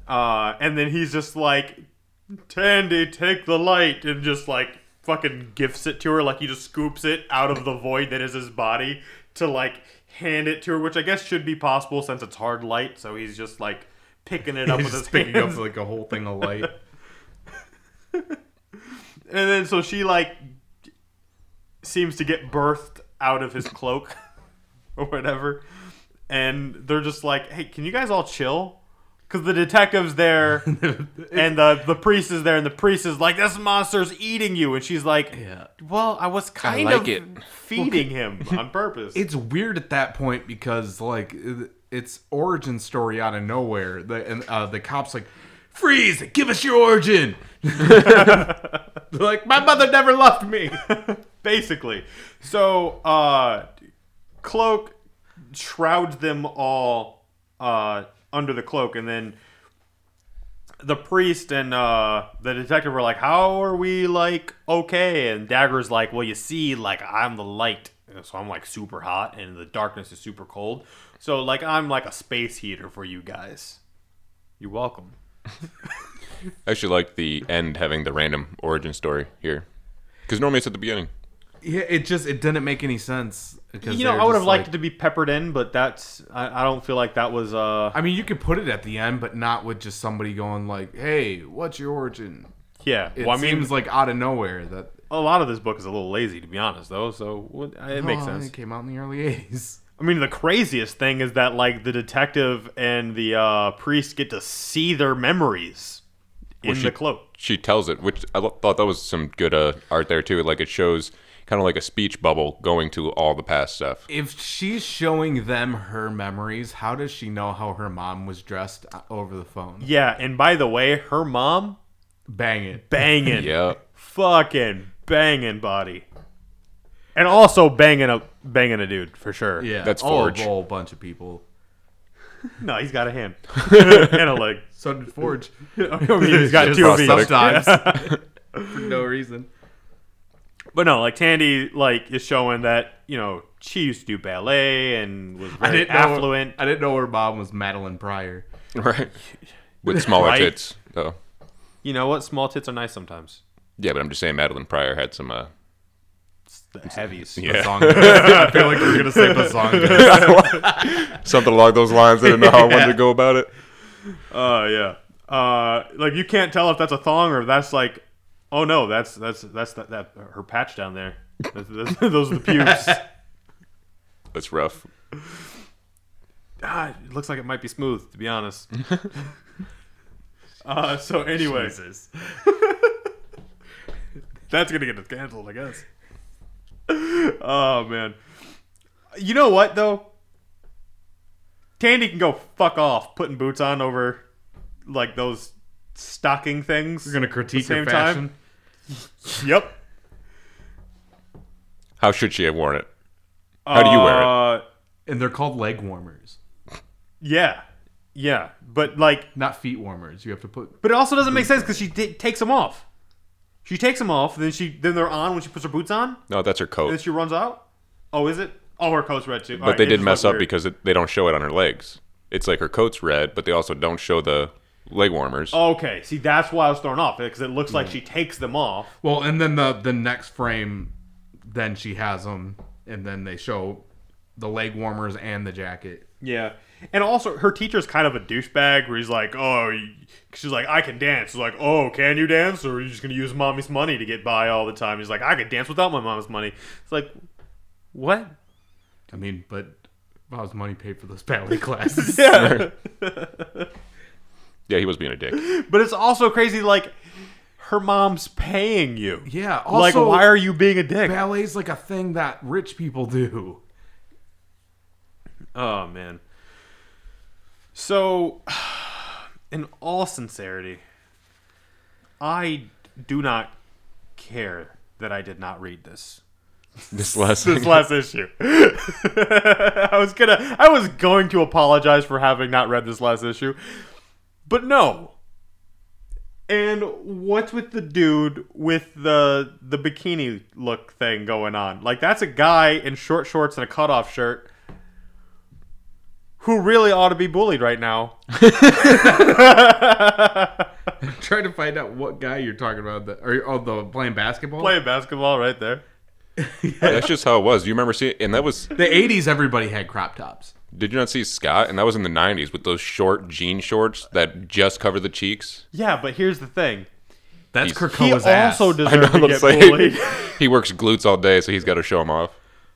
Uh, and then he's just like, Tandy, take the light, and just like fucking gifts it to her, like he just scoops it out of the void that is his body to like hand it to her, which I guess should be possible since it's hard light. So he's just like picking it up He's with his picking hands. up like a whole thing of light. And then so she like seems to get birthed out of his cloak or whatever. And they're just like, "Hey, can you guys all chill?" Cuz the detective's there and the the priest is there and the priest is like, "This monster's eating you." And she's like, Yeah. "Well, I was kind like of it." feeding him on purpose." It's weird at that point because like it's origin story out of nowhere. The and uh, the cops like, freeze! Give us your origin. Like, my mother never loved me. basically. So, uh, Cloak shrouds them all uh, under the cloak, and then the priest and uh, the detective were like, "How are we like okay?" And Dagger's like, "Well, you see, like I'm the light, so I'm like super hot, and the darkness is super cold. So like I'm like a space heater for you guys. You're welcome." I actually like the end having the random origin story here. Because normally it's at the beginning. Yeah, it just it didn't make any sense. Because You know, I would just have liked like- it to be peppered in, but that's I, I don't feel like that was uh I mean, you could put it at the end, but not with just somebody going like, "Hey, what's your origin?" yeah. It well, I mean, seems like out of nowhere that a lot of this book is a little lazy, to be honest, though. So what- it makes Oh, sense. It came out in the early '80s. I mean, the craziest thing is that like the detective and the uh, priest get to see their memories in Well, she- the cloak. She tells it, which I thought that was some good uh, art there too. Like it shows kind of like a speech bubble going to all the past stuff. If she's showing them her memories, how does she know how her mom was dressed uh, over the phone? Yeah, and by the way, her mom banging, banging, Yeah. fucking banging body, and also banging a banging a dude for sure. Yeah, That's oh, Forge. A whole bunch of people. no, he's got a hand and a leg. So did Forge. I mean, he's got two of each. sometimes for no reason. But no, like Tandy, like is showing that you know she used to do ballet and was I very didn't know. affluent. I didn't know her mom was Madelyne Pryor. Right. With smaller Right. tits, though. You know what? Small tits are nice sometimes. Yeah, but I'm just saying Madelyne Pryor had some. Uh, It's the heavies. Yeah. Bazongas. I feel like we're gonna say bazongas. something along those lines. I didn't know how I wanted to go about it. Oh yeah. Uh, like you can't tell if that's a thong or if that's like, oh no, that's that's that's that, that her patch down there. That's- that's- those are the pubes. That's rough. ah, it looks like it might be smooth, to be honest. uh, so anyway, Jesus. that's gonna get us canceled, I guess. Oh man. You know what though? Tandy can go fuck off putting boots on over like those stocking things. We're gonna critique the Same her fashion. time? Yep. How should she have worn it? How do you wear it? Uh, And they're called leg warmers, Yeah, yeah, but like, not feet warmers. You have to put. but it also doesn't make sense because she t- takes them off. She takes them off, then she then they're on when she puts her boots on, No, that's her coat. and then coat. she runs out. Oh, is it? Oh, her coat's red too. But they did mess up because it, they don't show it on her legs. It's like her coat's red, but they also don't show the leg warmers. Okay, see, that's why I was thrown off because it looks Mm. like she takes them off. Well, and then the the next frame, then she has them, and then they show the leg warmers and the jacket. Yeah, and also her teacher's kind of a douchebag where he's like, oh, she's like, I can dance. She's like, oh, can you dance, or are you just gonna use mommy's money to get by all the time? He's like, I could dance without my mom's money. It's like, what? I mean, but Bob's money paid for those ballet classes. Yeah. Yeah, he was being a dick. But it's also crazy, like her mom's paying you. Yeah, like also- why are you being a dick? Ballet's like a thing that rich people do. Oh man. So, in all sincerity, I do not care that I did not read this This last this last issue. I was gonna, I was going to apologize for having not read this last issue, but no. And what's with the dude with the the bikini look thing going on? Like that's a guy in short shorts and a cutoff shirt who really ought to be bullied right now. I'm Trying to find out what guy you're talking about. The, or oh, the playing basketball. Playing basketball right there. That's just how it was. You remember seeing? And that was. The '80s, everybody had crop tops. Did you not see Scott? And that was in the '90s with those short jean shorts that just cover the cheeks. Yeah, but here's the thing. That's He's- He ass. also I know. deserves to I'm get saying bullied. he works glutes all day, so he's got to show them off.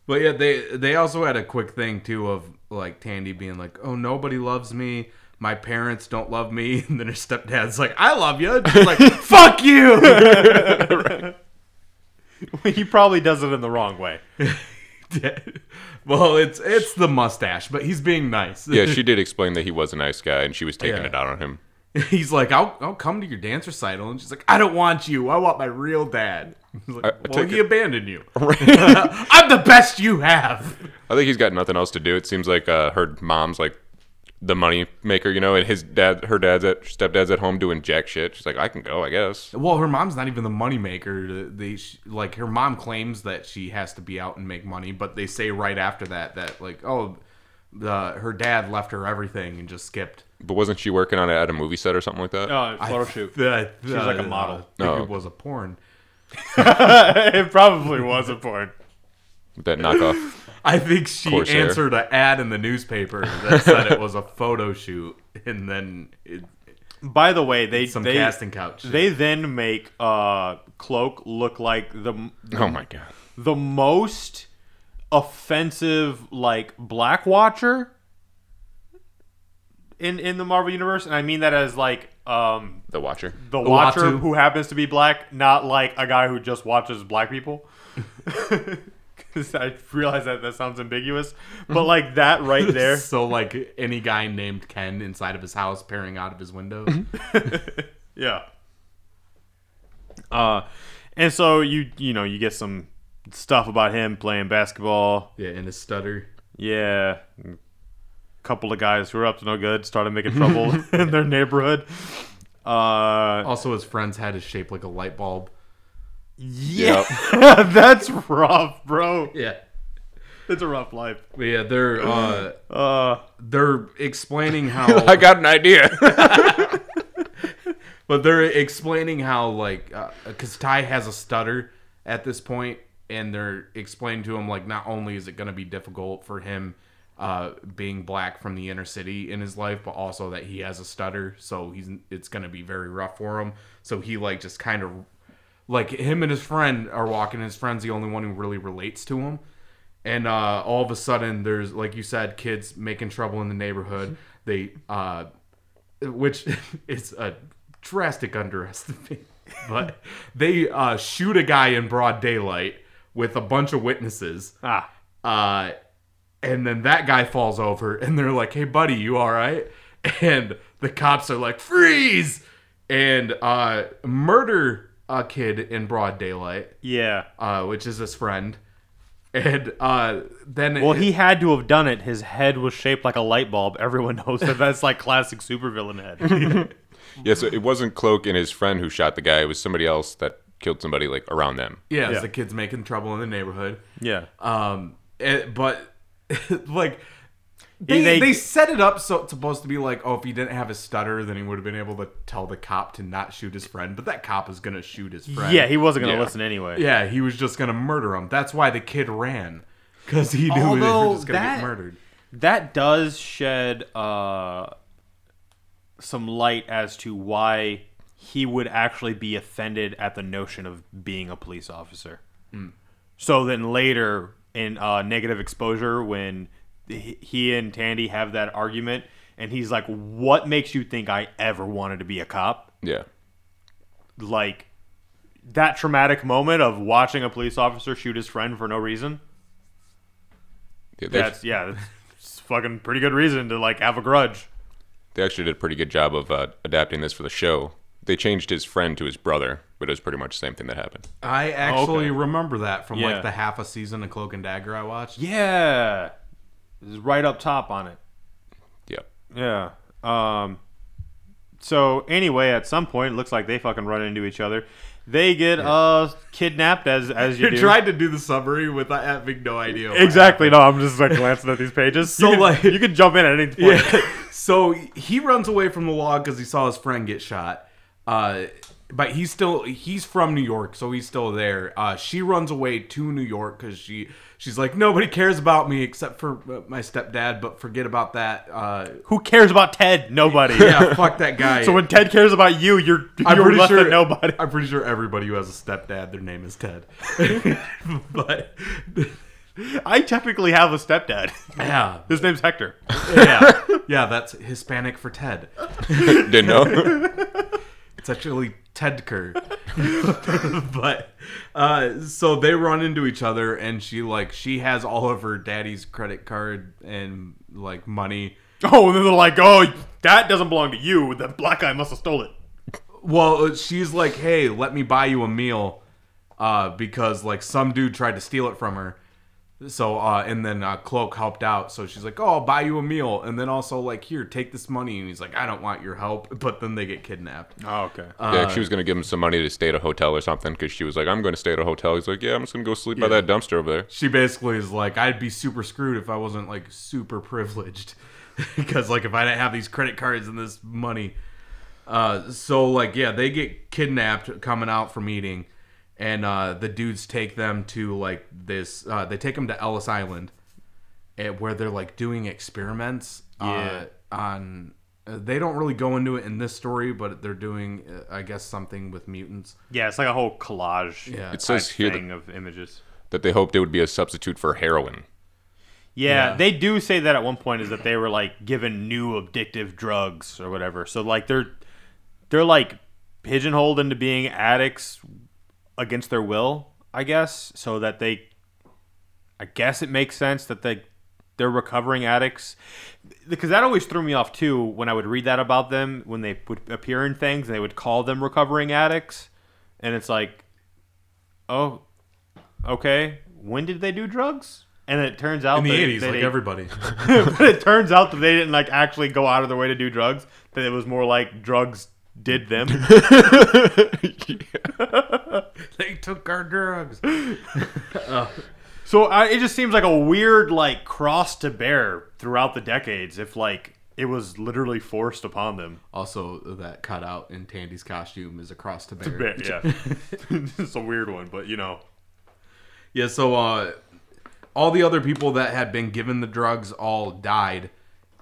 But yeah, they they also had a quick thing too of like Tandy being like, "Oh, nobody loves me. My parents don't love me." And then her stepdad's like, "I love you." And she's like, "Fuck you." he probably does it in the wrong way. well, it's it's the mustache, but he's being nice. Yeah, she did explain that he was a nice guy, and she was taking Yeah. it out on him. he's like, "I'll I'll come to your dance recital," and she's like, "I don't want you. I want my real dad." He's like, I- I well, he it- abandoned you. I'm the best you have. I think he's got nothing else to do. It seems like uh, her mom's like the money maker, you know, and his dad, her dad's at stepdad's at home doing jack shit. She's like, I can go, I guess. Well, her mom's not even the moneymaker. They sh- like her mom claims that she has to be out and make money, but they say right after that that like, oh, the her dad left her everything and just skipped. But wasn't she working on it at a movie set or something like that? Oh, photo shoot. The, She's like a model. Uh, I think Oh. it was a porn. it probably was a porn. With that knockoff. I think she Corsair. answered an ad in the newspaper that said it was a photo shoot, and then it, By the way, they some they casting couch. shit. they then make uh cloak look like the oh my god. the most offensive like Black Watcher in in the Marvel universe, and I mean that as like um The Watcher. the Watcher Uatu. who happens to be black, not like a guy who just watches black people. Because I realize that that sounds ambiguous, but like that right there, so like any guy named Ken inside of his house peering out of his window. yeah. Uh, and so you you know you get some stuff about him playing basketball. yeah, and his stutter. Yeah, a couple of guys who were up to no good started making trouble in their neighborhood. Uh, Also, his friend's head is shaped like a light bulb. Yeah, that's rough, bro. Yeah. It's a rough life. But yeah, they're uh, Uh, they're explaining how, I got an idea. but they're explaining how like because Ty has a stutter at this point, and they're explaining to him like not only is it going to be difficult for him uh, being black from the inner city in his life, but also that he has a stutter, so he's it's going to be very rough for him. So he like just kind of like him and his friend are walking. His friend's the only one who really relates to him. And uh, all of a sudden, there's like you said, kids making trouble in the neighborhood. They, uh, which is a drastic underestimate, but they uh, shoot a guy in broad daylight with a bunch of witnesses. ah, Uh, and then that guy falls over, and they're like, "Hey, buddy, you all right?" And the cops are like, "Freeze!" and uh, murder a kid in broad daylight, yeah. uh, which is his friend. And uh, then Well, he had to have done it. His head was shaped like a light bulb. Everyone knows that that's like classic supervillain head. yeah, so it wasn't Cloak and his friend who shot the guy. It was somebody else that killed somebody like around them. yeah, Yeah. the kids making trouble in the neighborhood. yeah. Um, it, but like they, They- they set it up so it's supposed to be like, oh, if he didn't have his stutter, then he would have been able to tell the cop to not shoot his friend. But that cop is gonna shoot his friend. Yeah, he wasn't gonna Yeah. listen anyway. yeah, he was just gonna murder him. That's why the kid ran because he knew they Although were just gonna that- get murdered. That does shed uh, some light as to why he would actually be offended at the notion of being a police officer. So then later in uh, negative exposure, when he he and Tandy have that argument, and he's like, "What makes you think I ever wanted to be a cop?" Yeah. Like that traumatic moment of watching a police officer shoot his friend for no reason. Yeah, they, That's yeah, that's fucking pretty good reason to like have a grudge. they actually did a pretty good job of uh, adapting this for the show. They changed his friend to his brother, but it was pretty much the same thing that happened. I actually okay. remember that from Yeah. like the half a season of Cloak and Dagger I watched. Yeah, it's right up top on it. Yep. Yeah. Um. So anyway, at some point, it looks like they fucking run into each other. They get uh kidnapped as as you You do. tried to do the summary without having no idea. what exactly. No, I'm just like glancing at these pages. So, you can, like- you can jump in at any point. Yeah. so he runs away from the log because he saw his friend get shot. Uh, but he's still he's from New York, so he's still there. Uh, she runs away to New York because she she's like nobody cares about me except for uh, my stepdad, but forget about that. Uh, Who cares about Ted? Nobody. yeah, fuck that guy. So when Ted cares about you, you're I'm you're pretty less sure than nobody. I'm pretty sure everybody who has a stepdad, their name is Ted. but I technically have a stepdad. yeah, His name's Hector. yeah, yeah. That's Hispanic for Ted. Didn't know. It's actually Ted Kerr. but uh, so they run into each other, and she like she has all of her daddy's credit card and like money. Oh, and then they're like, "Oh, that doesn't belong to you. The black guy must have stole it." Well, she's like, "Hey, let me buy you a meal," uh, because like some dude tried to steal it from her. So uh, and then uh, Cloak helped out, so she's like, "Oh, I'll buy you a meal," and then also like, "Here, take this money," and he's like, "I don't want your help," but then they get kidnapped. Oh, okay. yeah, she was gonna give him some money to stay at a hotel or something because she was like, "I'm going to stay at a hotel." He's like, "Yeah, I'm just gonna go sleep by that dumpster over there." she basically is like, I'd be super screwed if I wasn't like super privileged, because like if I didn't have these credit cards and this money, uh, so like yeah, they get kidnapped coming out from eating, and uh, the dudes take them to like this, uh, they take them to Ellis Island, eh, where they're like doing experiments, Yeah. uh, on. Uh, they don't really go into it in this story, but they're doing, uh, I guess, something with mutants. yeah, it's like a whole collage. Yeah. It says type here thing that, of images. that they hoped it would be a substitute for heroin. Yeah, Yeah. they do say that at one point is that they were like given new addictive drugs or whatever. So like they're they're like pigeonholed into being addicts against their will, I guess, so that they I guess it makes sense that they they're recovering addicts. Because that always threw me off too when I would read that about them when they would appear in things and they would call them recovering addicts. And it's like oh okay when did they do drugs? And it turns out In the that '80s, they- like everybody. but it turns out that they didn't like actually go out of their way to do drugs that it was more like drugs did them they took our drugs. so I, it just seems like a weird like cross to bear throughout the decades if like it was literally forced upon them Also, that cutout in Tandy's costume is a cross to bear. Bit, yeah it's a weird one but you know Yeah, so uh, all the other people that had been given the drugs all died,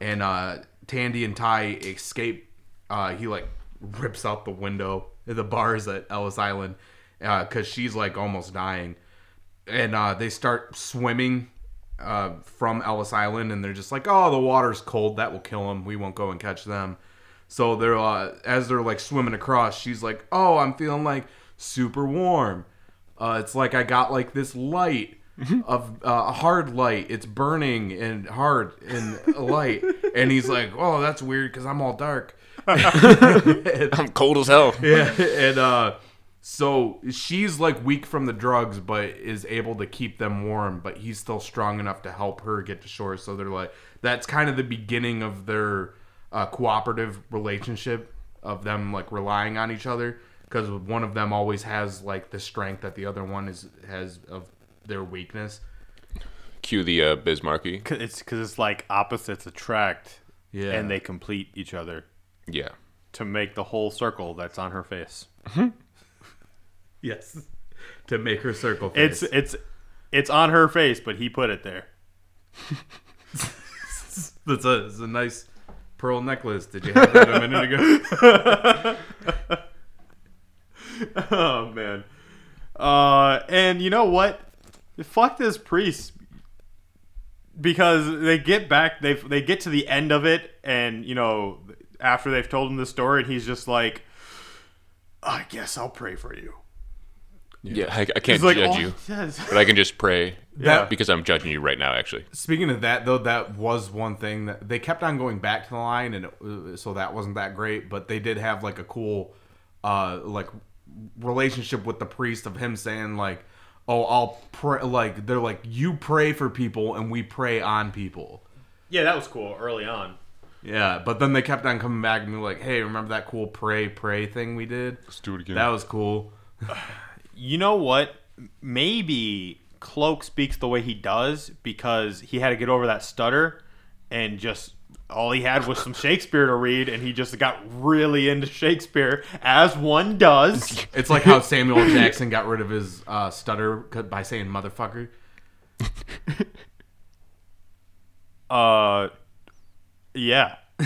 and uh, Tandy and Ty escape. Uh, he like rips out the window the bars at Ellis Island because she's like almost dying, and uh, they start swimming uh, from Ellis Island, and they're just like, "Oh, the water's cold. That will kill them. We won't go and catch them." So they're uh, as they're like swimming across, she's like, "Oh, I'm feeling like super warm. Uh, it's like I got like this light of uh, a hard light. It's burning and hard and light." And he's like, "Oh, that's weird because I'm all dark." I'm cold as hell. Yeah, and uh, so she's like weak from the drugs, but is able to keep them warm. But he's still strong enough to help her get to shore. So they're like, that's kind of the beginning of their uh, cooperative relationship of them like relying on each other because one of them always has like the strength that the other one is has of their weakness. Cue the uh, Bismarcky. 'Cause it's because it's like opposites attract Yeah, and they complete each other Yeah. to make the whole circle that's on her face yes to make her circle. it's face. it's it's on her face but he put it there That's a, it's a nice pearl necklace. Did you have that a minute ago? oh man. Uh, and you know what? Fuck this priest. because they get back they they get to the end of it and you know after they've told him the story and he's just like I guess I'll pray for you. Yeah, I, I can't He's like, judge "Oh, you, yes." but I can just pray. Yeah. because I'm judging you right now. Actually, Speaking of that, though, that was one thing that they kept on going back to the line, and it, uh, so that wasn't that great. But they did have like a cool, uh, like relationship with the priest of him saying like, "Oh, I'll pray." Like they're like, "You pray for people, and we pray on people." Yeah, that was cool early on. Yeah, but then they kept on coming back and be like, "Hey, remember that cool pray pray thing we did? let's do it again. That was cool." You know what? Maybe Cloak speaks the way he does because he had to get over that stutter and just all he had was some Shakespeare to read and he just got really into Shakespeare as one does. It's like how Samuel Jackson got rid of his uh, stutter by saying "motherfucker." Uh yeah.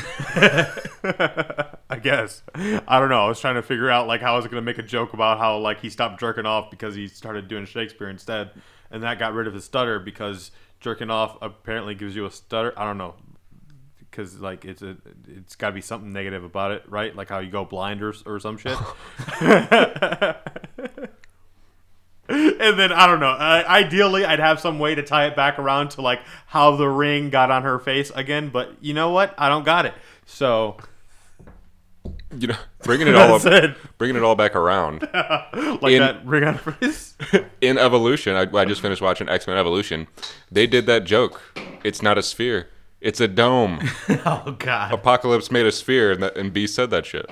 I guess. I don't know. I was trying to figure out like how I was to make a joke about how like he stopped jerking off because he started doing Shakespeare instead and that got rid of his stutter because jerking off apparently gives you a stutter. I don't know. Cuz like it's a it's got to be something negative about it, right? Like how you go blind or, or some shit. and then I don't know. Uh, ideally, I'd have some way to tie it back around to like how the ring got on her face again. But you know what? I don't got it. So you know, bringing it all up, it. bringing it all back around. like In- that ring on her face. In Evolution, I, I just finished watching X Men Evolution. They did that joke. It's not a sphere. It's a dome. Oh God! Apocalypse made a sphere, and, that, and B said that shit.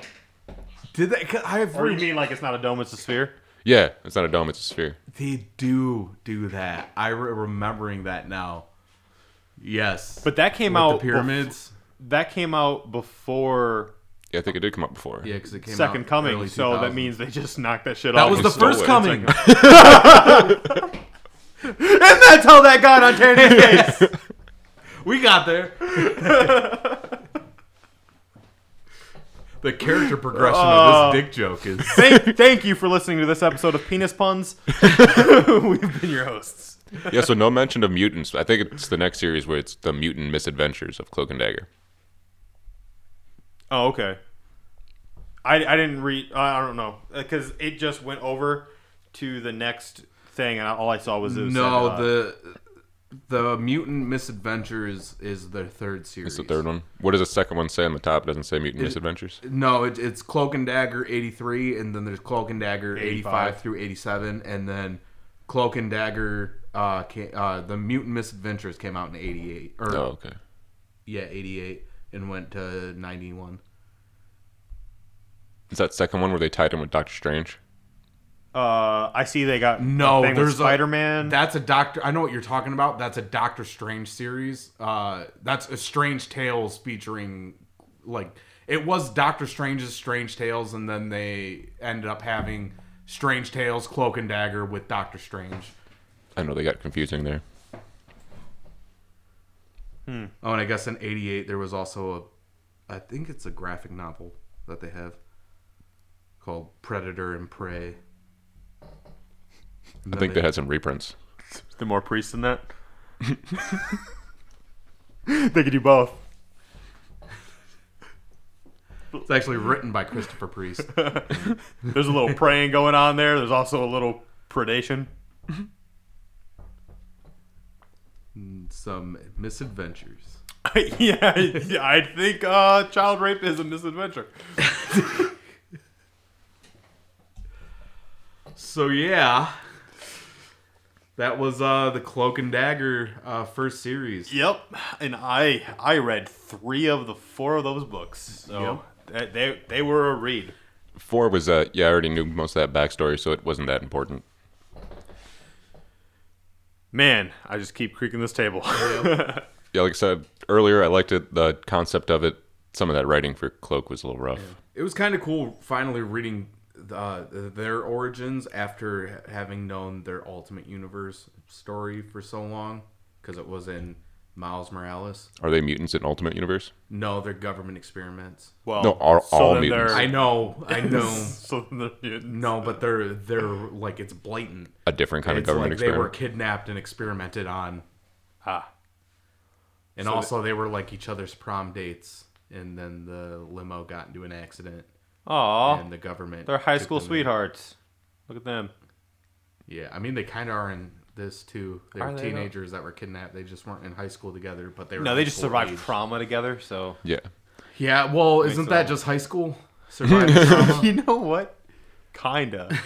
Did they? 'cause I have or you mean like it's not a dome? It's a sphere. Yeah, it's not a dome. It's a sphere. They do do that. I re- remembering that now. Yes, But that came With out the pyramids. bef- that came out before Yeah, I think it did come out before. yeah, because it came Second out Coming. early So that means they just knocked that shit that off. That was the first it. coming. and that's how that got on Tanner's face. we got there. the character progression Oh. of this dick joke is. thank, thank you for listening to this episode of Penis Puns. We've been your hosts. Yeah, so no mention of mutants. I think it's the next series where it's the mutant misadventures of Cloak and Dagger. Oh, okay. I, I didn't read. I don't know because it just went over to the next thing, and all I saw was it was No, said, uh, the the mutant misadventures is the third series. It's the third one. What does the second one say on the top? It doesn't say mutant misadventures. No, it, it's Cloak and Dagger 83, and then there's Cloak and Dagger 85, 85 through 87, and then Cloak and Dagger, uh, ca uh, the Mutant Misadventures came out in 88. Or, Oh, okay. yeah, 88, and went to 91. Is that second one where they tied him with Doctor Strange? Uh, I see they got No, a thing there's Spider Man. that's a Doctor. I know what you're talking about. That's a Doctor Strange series. Uh, that's a Strange Tales featuring, like, it was Doctor Strange's Strange Tales, and then they ended up having Strange Tales, Cloak and Dagger with Doctor Strange. I know they got confusing there. Oh, and I guess in '88 there was also a, I think it's a graphic novel that they have called Predator and Prey. I think they had some reprints. the more priests than that. they could do both. It's actually written by Christopher Priest. There's a little praying going on there. There's also a little predation. Some misadventures. yeah, yeah, I think uh, child rape is a misadventure. So yeah, that was uh, the Cloak and Dagger uh, first series. Yep, and I I read three of the four of those books, so they, they they were a read. Four was uh yeah, I already knew most of that backstory, so it wasn't that important. Man, I just keep creaking this table. Yeah, like I said earlier, I liked it. The concept of it. Some of that writing for Cloak was a little rough. It was kind of cool finally reading uh, their origins after having known their Ultimate Universe story for so long, because it was in Miles Morales. Are they mutants in Ultimate Universe? No, they're government experiments. well, No, all- all then mutants. I know, I know. so they're mutants. No, but they're they're like it's blatant. A different kind of government like they were kidnapped and experimented on. Ah, And So also, they were like each other's prom dates, and then the limo got into an accident, Aw, and the government. they're high school them in. sweethearts. Look at them. Yeah, I mean they kind of are in this too. They Are were they, though? teenagers that were kidnapped. They just weren't in high school together, but they were. No, they just survived age. trauma together. So Yeah. Yeah, well, isn't it that all- just high school? Surviving trauma. you know what? Kinda.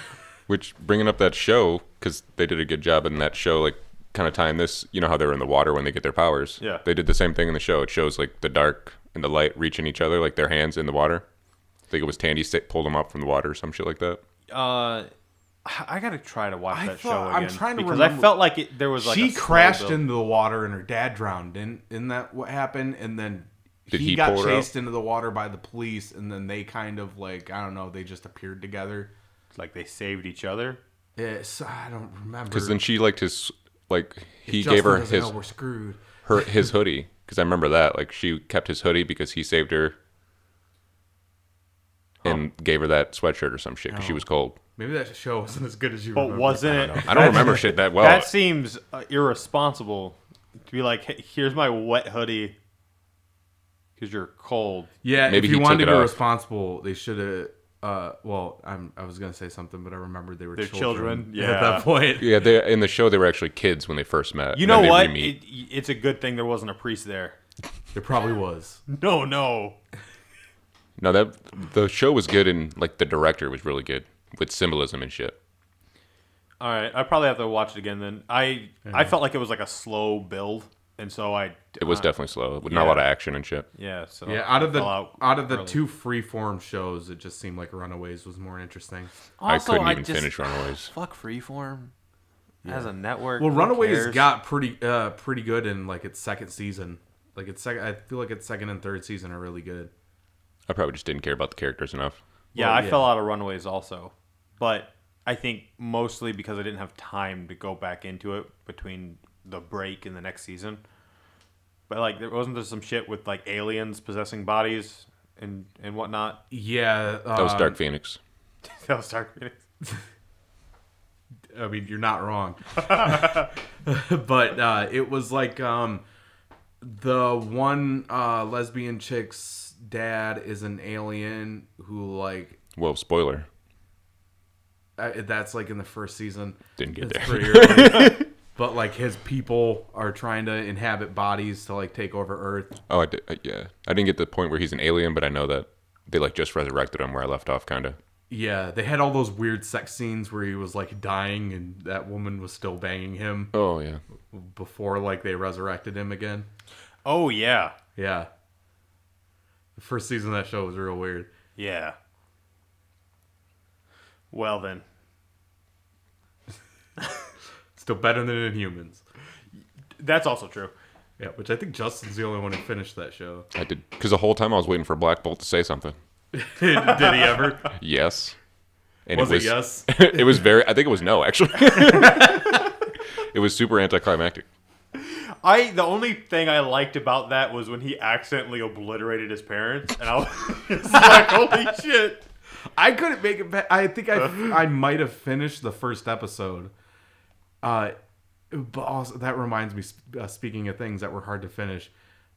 Which bringing up that show because they did a good job in that show, like kind of tying this. You know how they're in the water when they get their powers. Yeah. They did the same thing in the show. It shows like the dark and the light reaching each other, like their hands in the water. I think it was Tandy sta- pulled him up from the water or some shit like that. Uh, I gotta try to watch I that thought- show I'm trying to because I remember- felt like it, there was like she a slow crashed build. into the water and her dad drowned. Didn't isn't that what happened? And then Did he, he got pull her out? chased into the water by the police, and then they kind of like I don't know. They just appeared together. like they saved each other. It's, I don't remember. Because then she liked his like he Justin gave her doesn't his know we're screwed. her his hoodie because I remember that like she kept his hoodie because he saved her and gave her that sweatshirt or some shit because she Oh. was cold. Maybe that show wasn't as good as you. But remember. wasn't I it? don't. I don't remember shit that well. that seems uh, irresponsible to be like, hey, here's my wet hoodie because you're cold. Yeah, Maybe if you he wanted took to it be off. responsible, they should have. Uh, well, I'm, I was gonna say something, but I remembered they were They're children, children, at that point. yeah, they, in the show they were actually kids when they first met. You and know then they what? re-meet. It, it's a good thing there wasn't a priest there. There probably was. No, no. No, that the show was good and like the director was really good with symbolism and shit. All right, I probably have to watch it again. Then I I felt like it was like a slow build, and so I It was uh, definitely slow with not a lot of action and shit. yeah. So Yeah, out of the fell out out of the early. two freeform shows, it just seemed like Runaways was more interesting. I couldn't even just- finish Runaways. Fuck Freeform as a network. Well, who Runaways cares? got pretty uh pretty good in like its second season. Like its second, I feel like its second and third season are really good. I probably just didn't care about the characters enough. Yeah, Well, I yeah. fell out of Runaways also, but I think mostly because I didn't have time to go back into it between the break and the next season. But like, there wasn't there some shit with like aliens possessing bodies and and whatnot. Yeah, That was um, Dark Phoenix. that was Dark Phoenix. I mean, you're not wrong. but uh, it was like um, the one uh, lesbian chick's dad is an alien who like Well, spoiler. uh, that's like in the first season. Didn't get It's there. early. but like his people are trying to inhabit bodies to like take over Earth. Oh, I did, uh, yeah. I didn't get the point where he's an alien, but I know that they like just resurrected him where I left off, kind of. Yeah, they had all those weird sex scenes where he was like dying and that woman was still banging him Oh yeah. before like they resurrected him again. Oh yeah, Yeah. The first season of that show was real weird. yeah. Well then, Still better than Inhumans. that's also true. Yeah, which I think Justin's the only one who finished that show. I did because the whole time I was waiting for Black Bolt to say something. Did he ever? Yes. And Was it it yes? it was very. I think it was no actually. it was super anticlimactic. I the only thing I liked about that was when he accidentally obliterated his parents, and I was like, "Holy shit!" I couldn't make it. Back. I think I I might have finished the first episode. Uh, but also that reminds me. Uh, speaking of things that were hard to finish,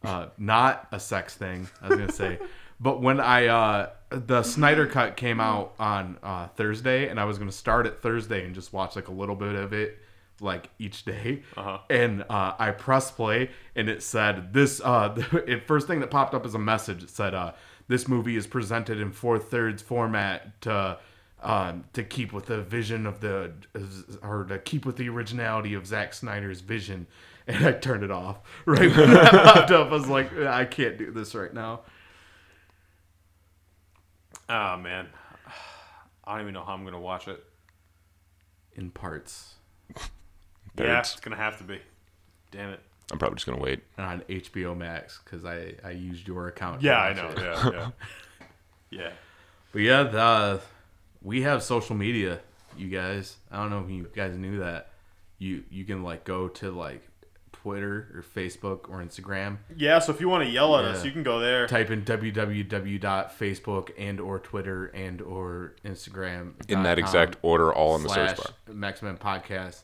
uh, not a sex thing. I was gonna say, but when I uh the Snyder cut came out on uh, Thursday, and I was gonna start it Thursday and just watch like a little bit of it. Like each day, Uh-huh. and uh, I press play, and it said this. Uh, the first thing that popped up as a message. It said, uh, "This movie is presented in four thirds format to um, to keep with the vision of the or to keep with the originality of Zack Snyder's vision." And I turned it off right when that popped up. I was like, "I can't do this right now." Oh man, I don't even know how I'm gonna watch it. In parts Yeah, it's gonna have to be. Damn it. I'm probably just gonna wait. and on HBO Max because I I used your account. Yeah, I know. it. Yeah, yeah, yeah. But yeah, the, we have social media, you guys. I don't know if you guys knew that. You you can like go to like Twitter or Facebook or Instagram. Yeah. So if you want to yell at us, you can go there. Type in www.facebook and or Twitter and or Instagram. In that exact order, all in the search slash bar. Maximum Podcast.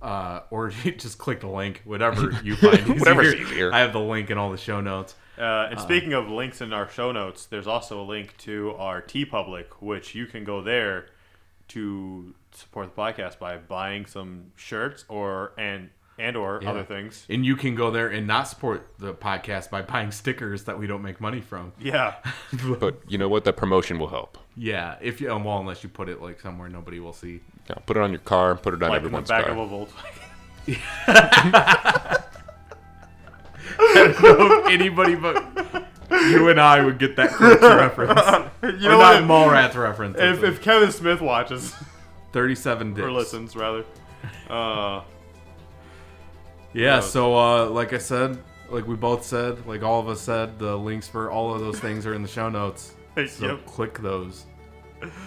Uh, or just click the link, whatever you find easier. Whatever's easier. I have the link in all the show notes. Uh, and speaking of links in our show notes, there's also a link to our TeePublic, which you can go there to support the podcast by buying some shirts or and and or Yeah. other things. And you can go there and not support the podcast by buying stickers that we don't make money from. Yeah, But you know what? The promotion will help. Yeah, if you um, well, unless you put it like somewhere nobody will see. Yeah, put it on your car. And put it on like in the everyone's back car. of a Volkswagen. Anybody but you and I would get that Clerks reference. You or know not what? Mallrats reference. If, if Kevin Smith watches thirty-seven dicks. or listens, rather, uh, Yeah, so uh, like I said, like we both said, like all of us said, the links for all of those things are in the show notes. So Yep. click those.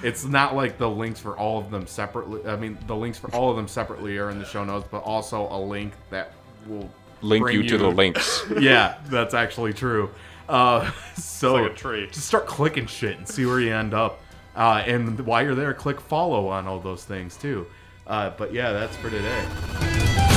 It's not like the links for all of them separately. I mean, the links for all of them separately are in the show notes, but also a link that will Link bring you to the links. yeah, that's actually true. Uh, so like a tree. just start clicking shit and see where you end up. Uh, and while you're there, click follow on all those things too. Uh, but yeah, that's for today.